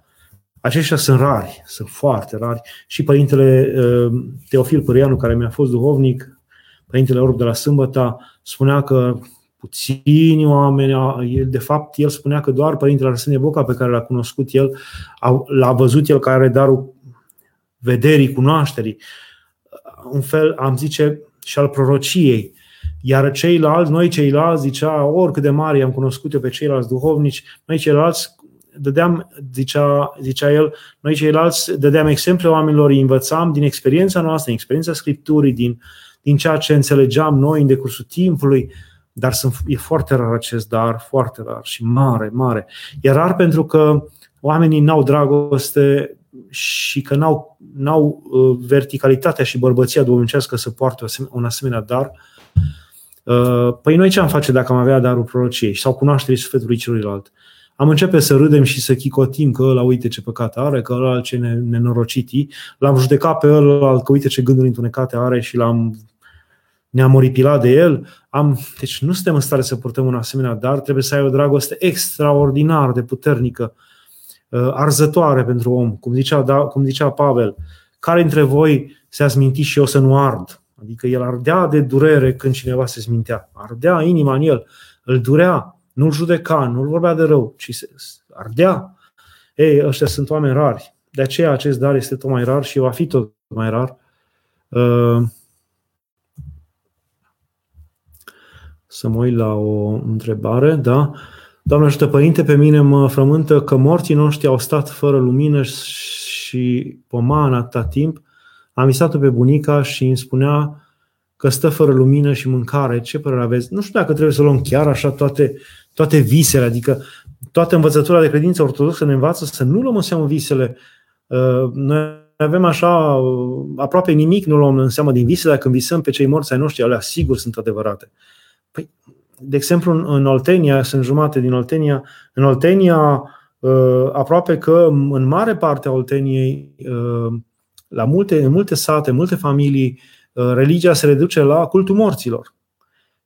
Aceștia sunt rari, sunt foarte rari. Și Părintele uh, Teofil Părianu, care mi-a fost duhovnic, Părintele Orb de la Sâmbăta, spunea că puțini oameni, de fapt el spunea că doar Părintele Arsenie Boca pe care l-a cunoscut el, l-a văzut el care are darul vederii, cunoașterii, un fel, am zice, și al prorociei. Iar ceilalți, noi ceilalți, zicea, oricât de mari am cunoscut eu pe ceilalți duhovnici, noi ceilalți dădeam, zicea, zicea el, noi ceilalți dădeam exemple oamenilor, îi învățam din experiența noastră, din experiența Scripturii, din, din ceea ce înțelegeam noi în decursul timpului, dar sunt, e foarte rar acest dar, foarte rar și mare, mare. E rar pentru că oamenii n-au dragoste și că n-au, n-au uh, verticalitatea și bărbăția duhovnicească să poartă un asemenea dar, uh, păi noi ce am face dacă am avea darul prorociei sau cunoașterii sufletului celuilalt? Am începe să râdem și să chicotim că ăla uite ce păcat are, că ăla ce nenorociti, l-am judecat pe ăla că uite ce gânduri întunecate are și l-am ne-am oripilat de el. Am, deci nu suntem în stare să purtăm un asemenea dar, trebuie să ai o dragoste extraordinar de puternică Uh, arzătoare pentru om, cum zicea, da, cum zicea Pavel. Care dintre voi se-a smintit și eu să nu ard? Adică el ardea de durere când cineva se smintea. Ardea inima în el, îl durea, nu-l judeca, nu-l vorbea de rău, ci se ardea. Ei, ăștia sunt oameni rari, De aceea acest dar este tot mai rar și va fi tot mai rar. Uh, să mă uit la o întrebare, da? Doamne ajută Părinte, pe mine mă frământă că morții noștri au stat fără lumină și pomană atâta timp. Am visat-o pe bunica și îmi spunea că stă fără lumină și mâncare. Ce părere aveți? Nu știu dacă trebuie să luăm chiar așa toate, toate visele, adică toată învățătura de credință ortodoxă ne învață să nu luăm în seamă visele. Uh, noi avem așa uh, aproape nimic nu luăm în seamă din vise, dacă visăm pe cei morți ai noștri, alea sigur sunt adevărate. Păi, de exemplu, în, în Oltenia, sunt jumate din Oltenia, în Oltenia, uh, aproape că în mare parte a Olteniei, la multe, în multe sate, în multe familii, religia se reduce la cultul morților.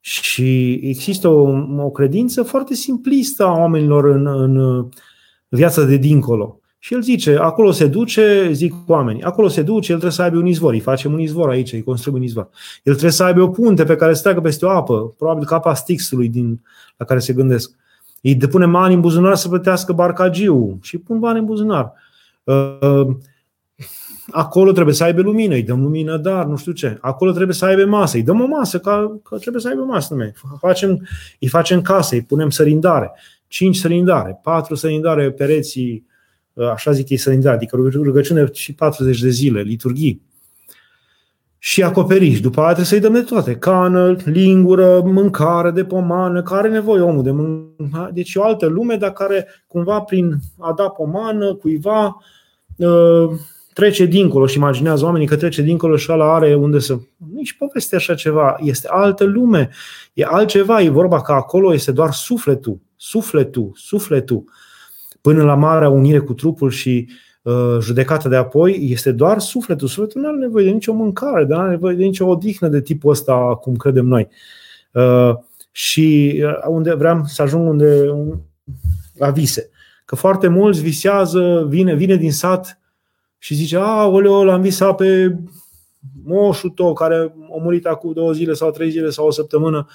Și există o, o credință foarte simplistă a oamenilor în, în viața de dincolo. Și el zice, acolo se duce, zic oamenii, acolo se duce, el trebuie să aibă un izvor, îi facem un izvor aici, îi construim un izvor. El trebuie să aibă o punte pe care să treacă peste o apă, probabil capa Stixului din, la care se gândesc. Îi depune bani în buzunar să plătească barcagiu și pun bani în buzunar. Uh, Acolo trebuie să aibă lumină, îi dăm lumină, dar nu știu ce. Acolo trebuie să aibă masă, îi dăm o masă, că, că trebuie să aibă masă. Noi. Facem, îi facem casă, îi punem sărindare. Cinci sărindare, patru sărindare, pereții, așa zic ei sărindare, adică rugăciune și 40 de zile, liturghii. Și acoperiș. După aia trebuie să-i dăm de toate. Cană, lingură, mâncare de pomană, care are nevoie omul de mâncare. Deci o altă lume, dar care cumva prin a da pomană cuiva uh, trece dincolo și imaginează oamenii că trece dincolo și ăla are unde să... Nici poveste așa ceva. Este altă lume. E altceva. E vorba că acolo este doar sufletul. Sufletul. Sufletul. Până la marea unire cu trupul și uh, judecata de apoi, este doar sufletul. Sufletul nu are nevoie de nicio mâncare, nu are nevoie de nicio odihnă de tipul ăsta, cum credem noi. Uh, și uh, unde vreau să ajung unde la vise. Că foarte mulți visează, vine, vine din sat și zice, a, oleo, l-am visat pe moșul tău care a murit acum două zile sau trei zile sau o săptămână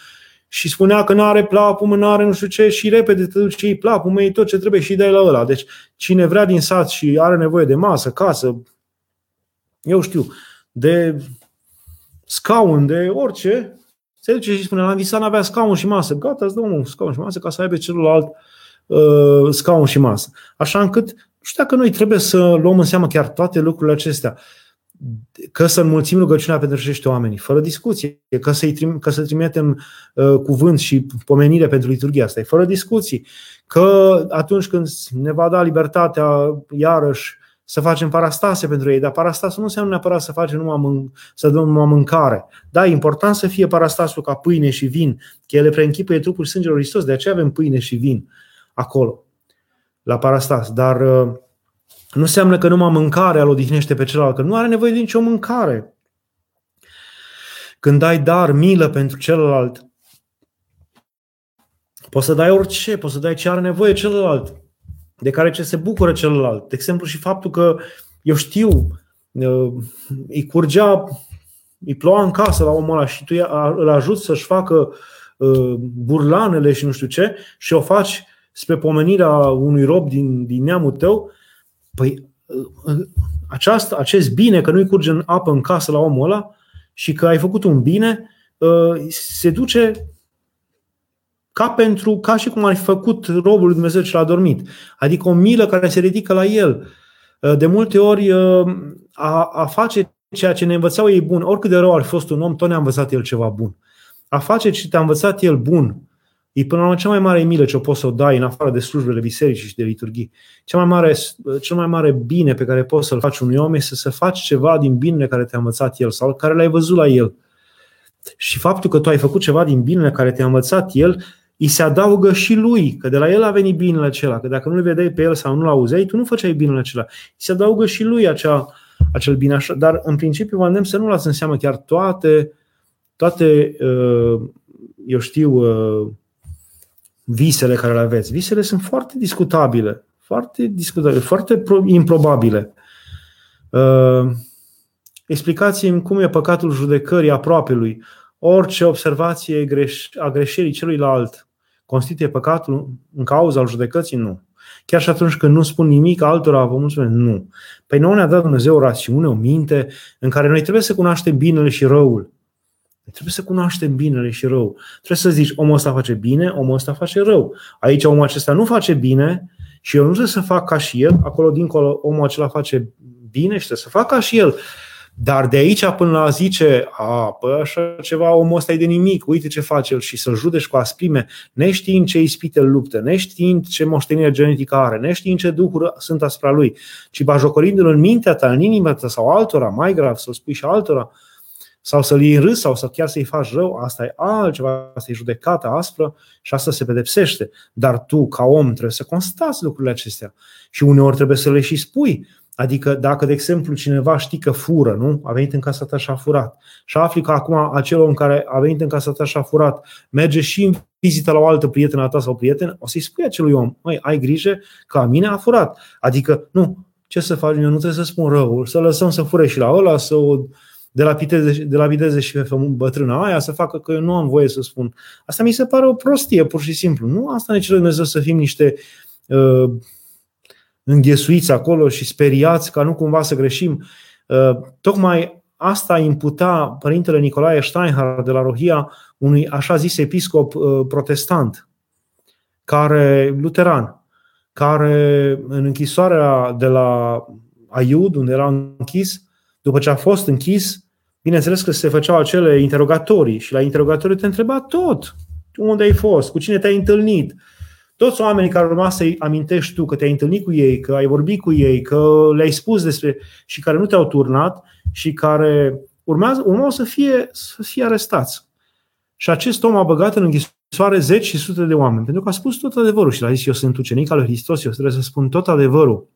și spunea că nu are plapul, nu are nu știu ce și repede te duci și plapul, măi, tot ce trebuie și dai la ăla. Deci cine vrea din sat și are nevoie de masă, casă, eu știu, de scaun, de orice, se duce și spune, la visat n-avea scaun și masă. Gata, îți dau un scaun și masă ca să aibă celălalt uh, scaun și masă. Așa încât știu dacă noi trebuie să luăm în seamă chiar toate lucrurile acestea. Că să înmulțim rugăciunea pentru acești oameni, fără discuție, că, să-i trim, că să trimitem uh, cuvânt și pomenire pentru liturgia asta, fără discuții, că atunci când ne va da libertatea, iarăși, să facem parastase pentru ei, dar parastasul nu înseamnă neapărat să facem numai mân- să dăm numai mâncare. Da, e important să fie parastasul ca pâine și vin, că ele preînchipuie trupul și sângele Hristos, de aceea avem pâine și vin acolo la parastas, dar uh, nu înseamnă că numai mâncarea îl odihnește pe celălalt, că nu are nevoie de nicio mâncare. Când dai dar, milă pentru celălalt, poți să dai orice, poți să dai ce are nevoie celălalt, de care ce se bucură celălalt. De exemplu și faptul că, eu știu, uh, îi curgea, îi ploua în casă la omul ăla și tu îl ajuți să-și facă uh, burlanele și nu știu ce și o faci spre pomenirea unui rob din, din neamul tău, păi aceasta, acest bine, că nu-i curge în apă în casă la omul ăla și că ai făcut un bine, ă, se duce ca pentru, ca și cum ai făcut robul lui Dumnezeu ce l-a dormit. Adică o milă care se ridică la el. Ă, de multe ori ă, a, a face ceea ce ne învățau ei bun, oricât de rău ar fi fost un om, tot ne-a învățat el ceva bun. A face ce te-a învățat el bun, E până la urmă cea mai mare milă ce o poți să o dai în afară de slujbele bisericii și de liturghii. Cel mai mare, cel mai mare bine pe care poți să-l faci unui om este să faci ceva din binele care te-a învățat el sau care l-ai văzut la el. Și faptul că tu ai făcut ceva din binele care te-a învățat el, îi se adaugă și lui, că de la el a venit binele acela, că dacă nu-l vedeai pe el sau nu-l auzeai, tu nu făceai binele acela. Îi se adaugă și lui acea, acel bine așa, dar în principiu vă îndemn să nu luați în seamă chiar toate, toate uh, eu știu, uh, visele care le aveți. Visele sunt foarte discutabile, foarte discutabile, foarte improbabile. Uh, explicați-mi cum e păcatul judecării aproapelui. Orice observație a greșerii celuilalt constituie păcatul în cauza al judecății? Nu. Chiar și atunci când nu spun nimic altora, vă mulțumesc. Nu. Păi nouă ne-a dat Dumnezeu o rațiune, o minte, în care noi trebuie să cunoaștem binele și răul. Trebuie să cunoaștem binele și rău. Trebuie să zici, omul ăsta face bine, omul ăsta face rău. Aici omul acesta nu face bine și eu nu trebuie să fac ca și el. Acolo, dincolo, omul acela face bine și trebuie să fac ca și el. Dar de aici până la zice, a, păi așa ceva, omul ăsta e de nimic, uite ce face el și să-l judeci cu asprime, neștiind ce ispite îl luptă, neștiind ce moștenire genetică are, neștiind ce duhuri sunt asupra lui, ci bajocorindu-l în mintea ta, în inima ta sau altora, mai grav, să-l spui și altora, sau să-l iei în râs sau să chiar să-i faci rău, asta e altceva, asta e judecată aspră și asta se pedepsește. Dar tu, ca om, trebuie să constați lucrurile acestea. Și uneori trebuie să le și spui. Adică dacă, de exemplu, cineva știi că fură, nu? A venit în casa ta și a furat. Și afli că acum acel om care a venit în casa ta și a furat merge și în vizită la o altă prietenă a ta sau prieten, o să-i spui acelui om, măi, ai grijă că a mine a furat. Adică, nu, ce să faci? Eu nu trebuie să spun rău, să lăsăm să fure și la ăla, să o de la, piteze, de la videze și pe bătrâna aia să facă că eu nu am voie să spun. Asta mi se pare o prostie, pur și simplu. Nu asta ne cere Dumnezeu să fim niște uh, înghesuiți acolo și speriați ca nu cumva să greșim. Uh, tocmai asta imputa Părintele Nicolae Steinhardt de la Rohia unui așa zis episcop uh, protestant, care, luteran, care în închisoarea de la Aiud, unde era închis, după ce a fost închis, bineînțeles că se făceau acele interogatorii și la interogatorii te întreba tot. Unde ai fost? Cu cine te-ai întâlnit? Toți oamenii care urma să-i amintești tu că te-ai întâlnit cu ei, că ai vorbit cu ei, că le-ai spus despre și care nu te-au turnat și care urmează, urmau să fie, să fie arestați. Și acest om a băgat în închisoare zeci și sute de oameni, pentru că a spus tot adevărul și l-a zis, eu sunt ucenic al lui Hristos, eu trebuie să spun tot adevărul.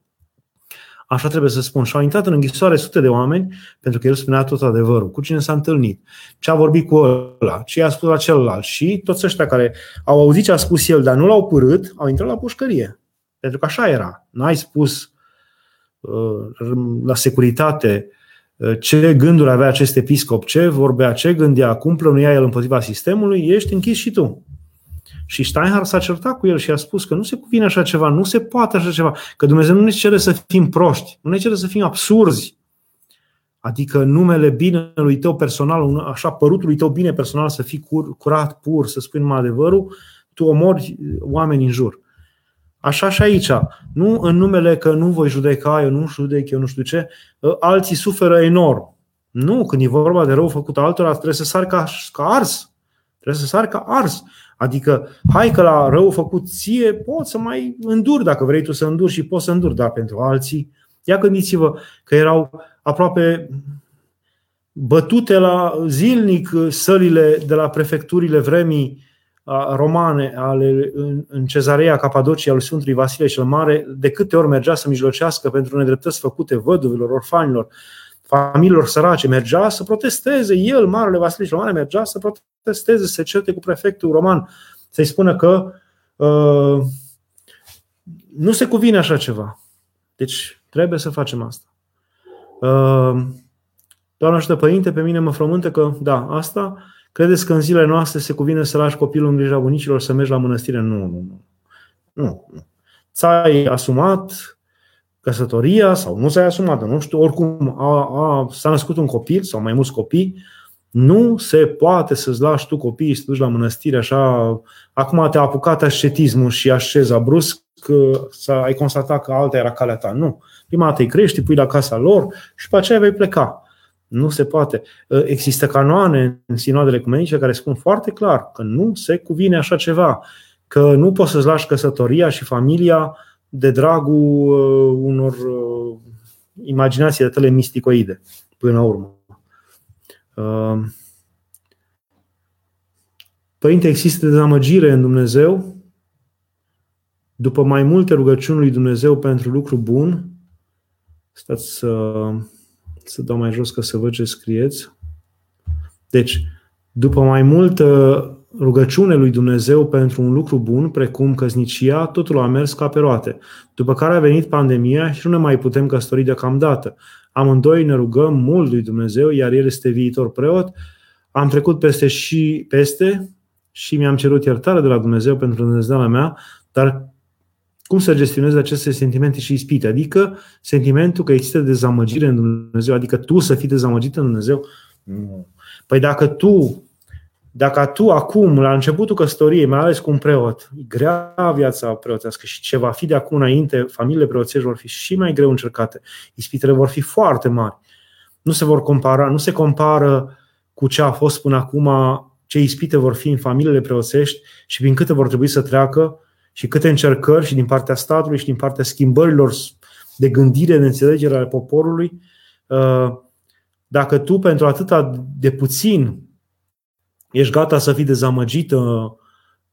Așa trebuie să spun. Și au intrat în închisoare sute de oameni pentru că el spunea tot adevărul. Cu cine s-a întâlnit, ce a vorbit cu ăla, ce i-a spus la celălalt. Și toți ăștia care au auzit ce a spus el, dar nu l-au părât, au intrat la pușcărie. Pentru că așa era. N-ai spus uh, la securitate uh, ce gânduri avea acest episcop, ce vorbea, ce gândea, cum plănuia el împotriva sistemului, ești închis și tu. Și Steinhardt s-a certat cu el și a spus că nu se cuvine așa ceva, nu se poate așa ceva, că Dumnezeu nu ne cere să fim proști, nu ne cere să fim absurzi. Adică numele binelui tău personal, așa părutului tău bine personal să fii cur, curat, pur, să spui numai adevărul, tu omori oameni în jur. Așa și aici. Nu în numele că nu voi judeca, eu nu judec, eu nu știu ce, alții suferă enorm. Nu, când e vorba de rău făcut altora, trebuie să sar ca, ca ars. Trebuie să sar ca ars. Adică, hai că la rău făcut ție poți să mai înduri dacă vrei tu să înduri și poți să înduri, dar pentru alții, ia gândiți-vă că erau aproape bătute la zilnic sălile de la prefecturile vremii romane ale, în, în cezarea Capadocia lui Sfântului Vasile cel Mare, de câte ori mergea să mijlocească pentru nedreptăți făcute văduvilor, orfanilor, familiilor sărace, mergea să protesteze, el, Marele Vasile cel Mare, mergea să protesteze, să se certe cu prefectul roman, să-i spună că uh, nu se cuvine așa ceva. Deci trebuie să facem asta. Uh, Doamna ajută Părinte, pe mine mă frământă că, da, asta, credeți că în zilele noastre se cuvine să lași copilul în grija bunicilor să mergi la mănăstire? Nu, nu, nu. Nu, nu. Ți-ai asumat căsătoria sau nu s-a asumat, nu știu, oricum a, a, s-a născut un copil sau mai mulți copii, nu se poate să-ți lași tu copiii să duci la mănăstire așa, acum te-a apucat ascetismul și așeza brusc, că să ai constatat că alta era calea ta. Nu. Prima dată îi crești, pui la casa lor și după aceea vei pleca. Nu se poate. Există canoane în sinoadele ecumenice care spun foarte clar că nu se cuvine așa ceva, că nu poți să-ți lași căsătoria și familia de dragul uh, unor uh, imaginații de tale misticoide, până la urmă. Uh, Părinte, există dezamăgire în Dumnezeu după mai multe rugăciuni lui Dumnezeu pentru lucru bun. Stați să, să dau mai jos ca să văd ce scrieți. Deci, după mai multă rugăciune lui Dumnezeu pentru un lucru bun, precum căsnicia, totul a mers ca pe roate. După care a venit pandemia și nu ne mai putem căsători deocamdată. Amândoi ne rugăm mult lui Dumnezeu, iar El este viitor preot. Am trecut peste și peste și mi-am cerut iertare de la Dumnezeu pentru îndrăzneala mea, dar cum să gestionezi aceste sentimente și ispite? Adică sentimentul că există dezamăgire în Dumnezeu, adică tu să fii dezamăgit în Dumnezeu? Nu. Păi dacă tu, dacă tu acum, la începutul căsătoriei, mai ales cu un preot, e grea viața preotească și ce va fi de acum înainte, familiile preoțești vor fi și mai greu încercate. Ispitele vor fi foarte mari. Nu se vor compara, nu se compară cu ce a fost până acum, ce ispite vor fi în familiile preoțești și prin câte vor trebui să treacă și câte încercări și din partea statului și din partea schimbărilor de gândire, de înțelegere ale poporului, uh, dacă tu pentru atâta de puțin ești gata să fii dezamăgit uh,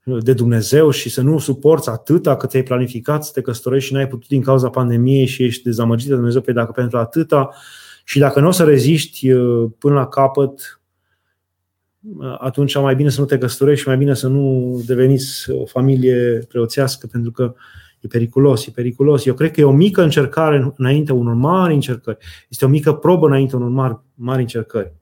de Dumnezeu și să nu suporți atâta cât ai planificat să te căsătorești și n-ai putut din cauza pandemiei și ești dezamăgit de Dumnezeu, pe dacă pentru atâta și dacă nu o să reziști uh, până la capăt, atunci mai bine să nu te căsătorești și mai bine să nu deveniți o familie preoțească, pentru că e periculos, e periculos. Eu cred că e o mică încercare înainte unor mari încercări. Este o mică probă înainte unor mari, mari încercări.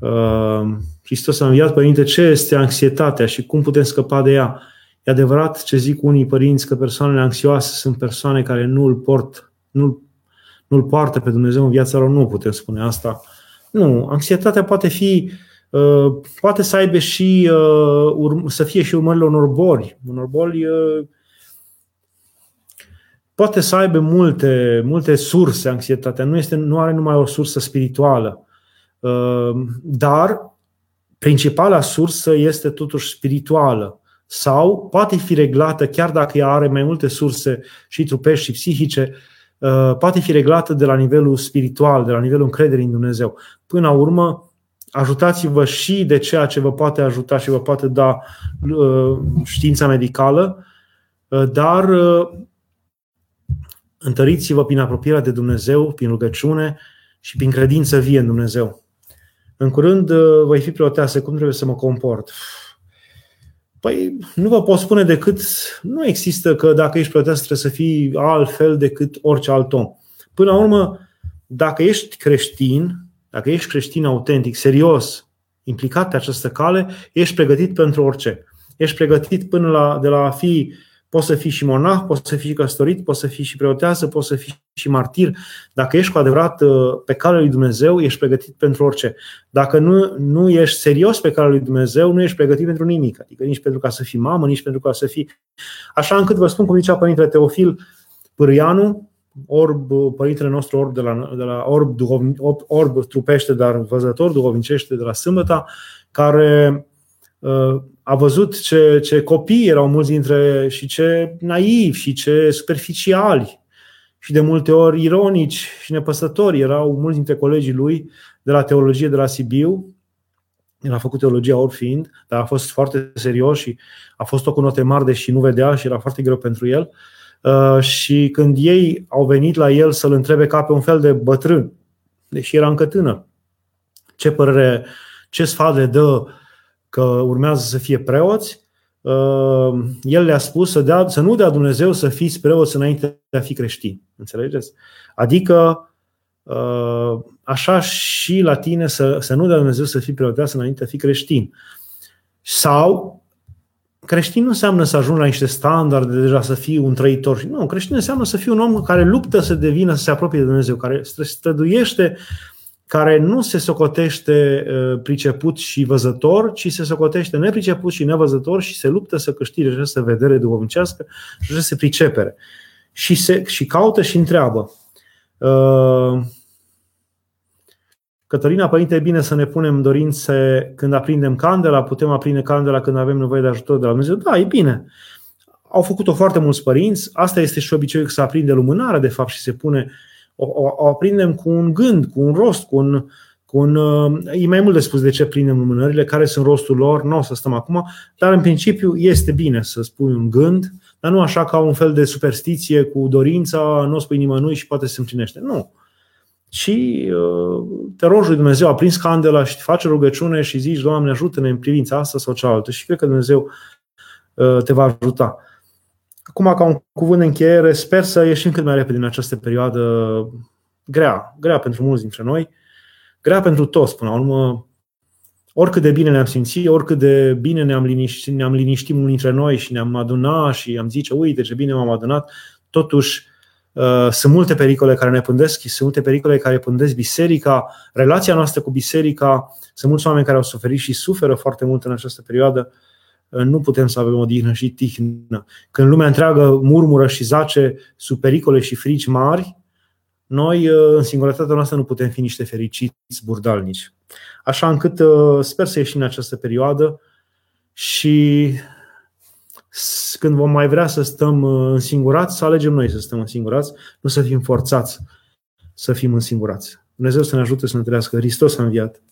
Uh, Hristos a înviat, Părinte, ce este anxietatea și cum putem scăpa de ea. E adevărat ce zic unii părinți că persoanele anxioase sunt persoane care nu îl port, nu, nu-l poartă pe Dumnezeu în viața lor. Nu putem spune asta. Nu, anxietatea poate fi uh, Uh, poate să aibă și uh, să fie și urmările unor boli. Unor boli uh, poate să aibă multe, multe surse anxietatea. Nu, este, nu are numai o sursă spirituală. Dar principala sursă este totuși spirituală sau poate fi reglată, chiar dacă ea are mai multe surse și trupești și psihice, poate fi reglată de la nivelul spiritual, de la nivelul încrederii în Dumnezeu. Până la urmă, ajutați-vă și de ceea ce vă poate ajuta și vă poate da uh, știința medicală, uh, dar uh, întăriți-vă prin apropierea de Dumnezeu, prin rugăciune și prin credință vie în Dumnezeu. În curând voi fi preoteasă, cum trebuie să mă comport? Păi nu vă pot spune decât, nu există că dacă ești preoteasă trebuie să fii altfel decât orice alt om. Până la urmă, dacă ești creștin, dacă ești creștin autentic, serios, implicat pe această cale, ești pregătit pentru orice. Ești pregătit până la, de la a fi, poți să fii și monah, poți să fii căsătorit, poți să fii și preoteasă, poți să fii și martir. Dacă ești cu adevărat uh, pe calea lui Dumnezeu, ești pregătit pentru orice. Dacă nu, nu ești serios pe calea lui Dumnezeu, nu ești pregătit pentru nimic. Adică nici pentru ca să fii mamă, nici pentru ca să fii... Așa încât vă spun, cum zicea Părintele Teofil Pârâianu, orb, părintele nostru orb de la, de la orb, duhovni, orb, orb trupește, dar văzător duhovnicește de la Sâmbăta, care uh, a văzut ce, ce copii erau mulți dintre și ce naivi și ce superficiali și de multe ori ironici și nepăsători erau mulți dintre colegii lui de la teologie de la Sibiu. El a făcut teologia orfind, dar a fost foarte serios și a fost o cu note mari, deși nu vedea și era foarte greu pentru el. Uh, Uh, și când ei au venit la el să-l întrebe ca pe un fel de bătrân, deși era încă tânăr, ce părere, ce sfat le dă că urmează să fie preoți, uh, el le-a spus să, dea, să nu dea Dumnezeu să fiți preoți înainte de a fi creștini. Înțelegeți? Adică uh, așa și la tine să, să nu dea Dumnezeu să fii preoteasă înainte de a fi creștin. Sau creștin nu înseamnă să ajungi la niște standarde, deja să fii un trăitor. Nu, creștin înseamnă să fii un om care luptă să devină, să se apropie de Dumnezeu, care străduiește, care nu se socotește uh, priceput și văzător, ci se socotește nepriceput și nevăzător și se luptă să câștige această vedere duhovnicească și această pricepere. Și, se, și caută și întreabă. Uh, Cătălina, Părinte, e bine să ne punem dorințe când aprindem candela, putem aprinde candela când avem nevoie de ajutor de la Dumnezeu. Da, e bine. Au făcut-o foarte mulți părinți, asta este și obiceiul să aprinde lumânarea, de fapt, și se pune, o, o, o aprindem cu un gând, cu un rost, cu un, cu un, e mai mult de spus de ce prindem lumânările, care sunt rostul lor, nu o să stăm acum, dar în principiu este bine să spui un gând, dar nu așa ca un fel de superstiție cu dorința, nu o spui nimănui și poate se împlinește. Nu și uh, te rogi lui Dumnezeu, a prins candela și te face rugăciune și zici, Doamne, ajută-ne în privința asta sau cealaltă și cred că Dumnezeu uh, te va ajuta. Acum, ca un cuvânt de încheiere, sper să ieșim cât mai repede din această perioadă grea, grea pentru mulți dintre noi, grea pentru toți, până la urmă. oricât de bine ne-am simțit, oricât de bine ne-am liniștit, ne-am liniștit unul dintre noi și ne-am adunat și am zice, uite ce bine m-am adunat, totuși uh, sunt multe pericole care ne pândesc, sunt multe pericole care pândesc biserica, relația noastră cu biserica, sunt mulți oameni care au suferit și suferă foarte mult în această perioadă, uh, nu putem să avem o dihnă și tihnă. Când lumea întreagă murmură și zace sub pericole și frici mari, noi, uh, în singurătatea noastră, nu putem fi niște fericiți burdalnici. Așa încât uh, sper să ieșim în această perioadă și când vom mai vrea să stăm uh, însingurați, să alegem noi să stăm însingurați, nu să fim forțați să fim însingurați. Dumnezeu să ne ajute să ne trăiască. Hristos a înviat.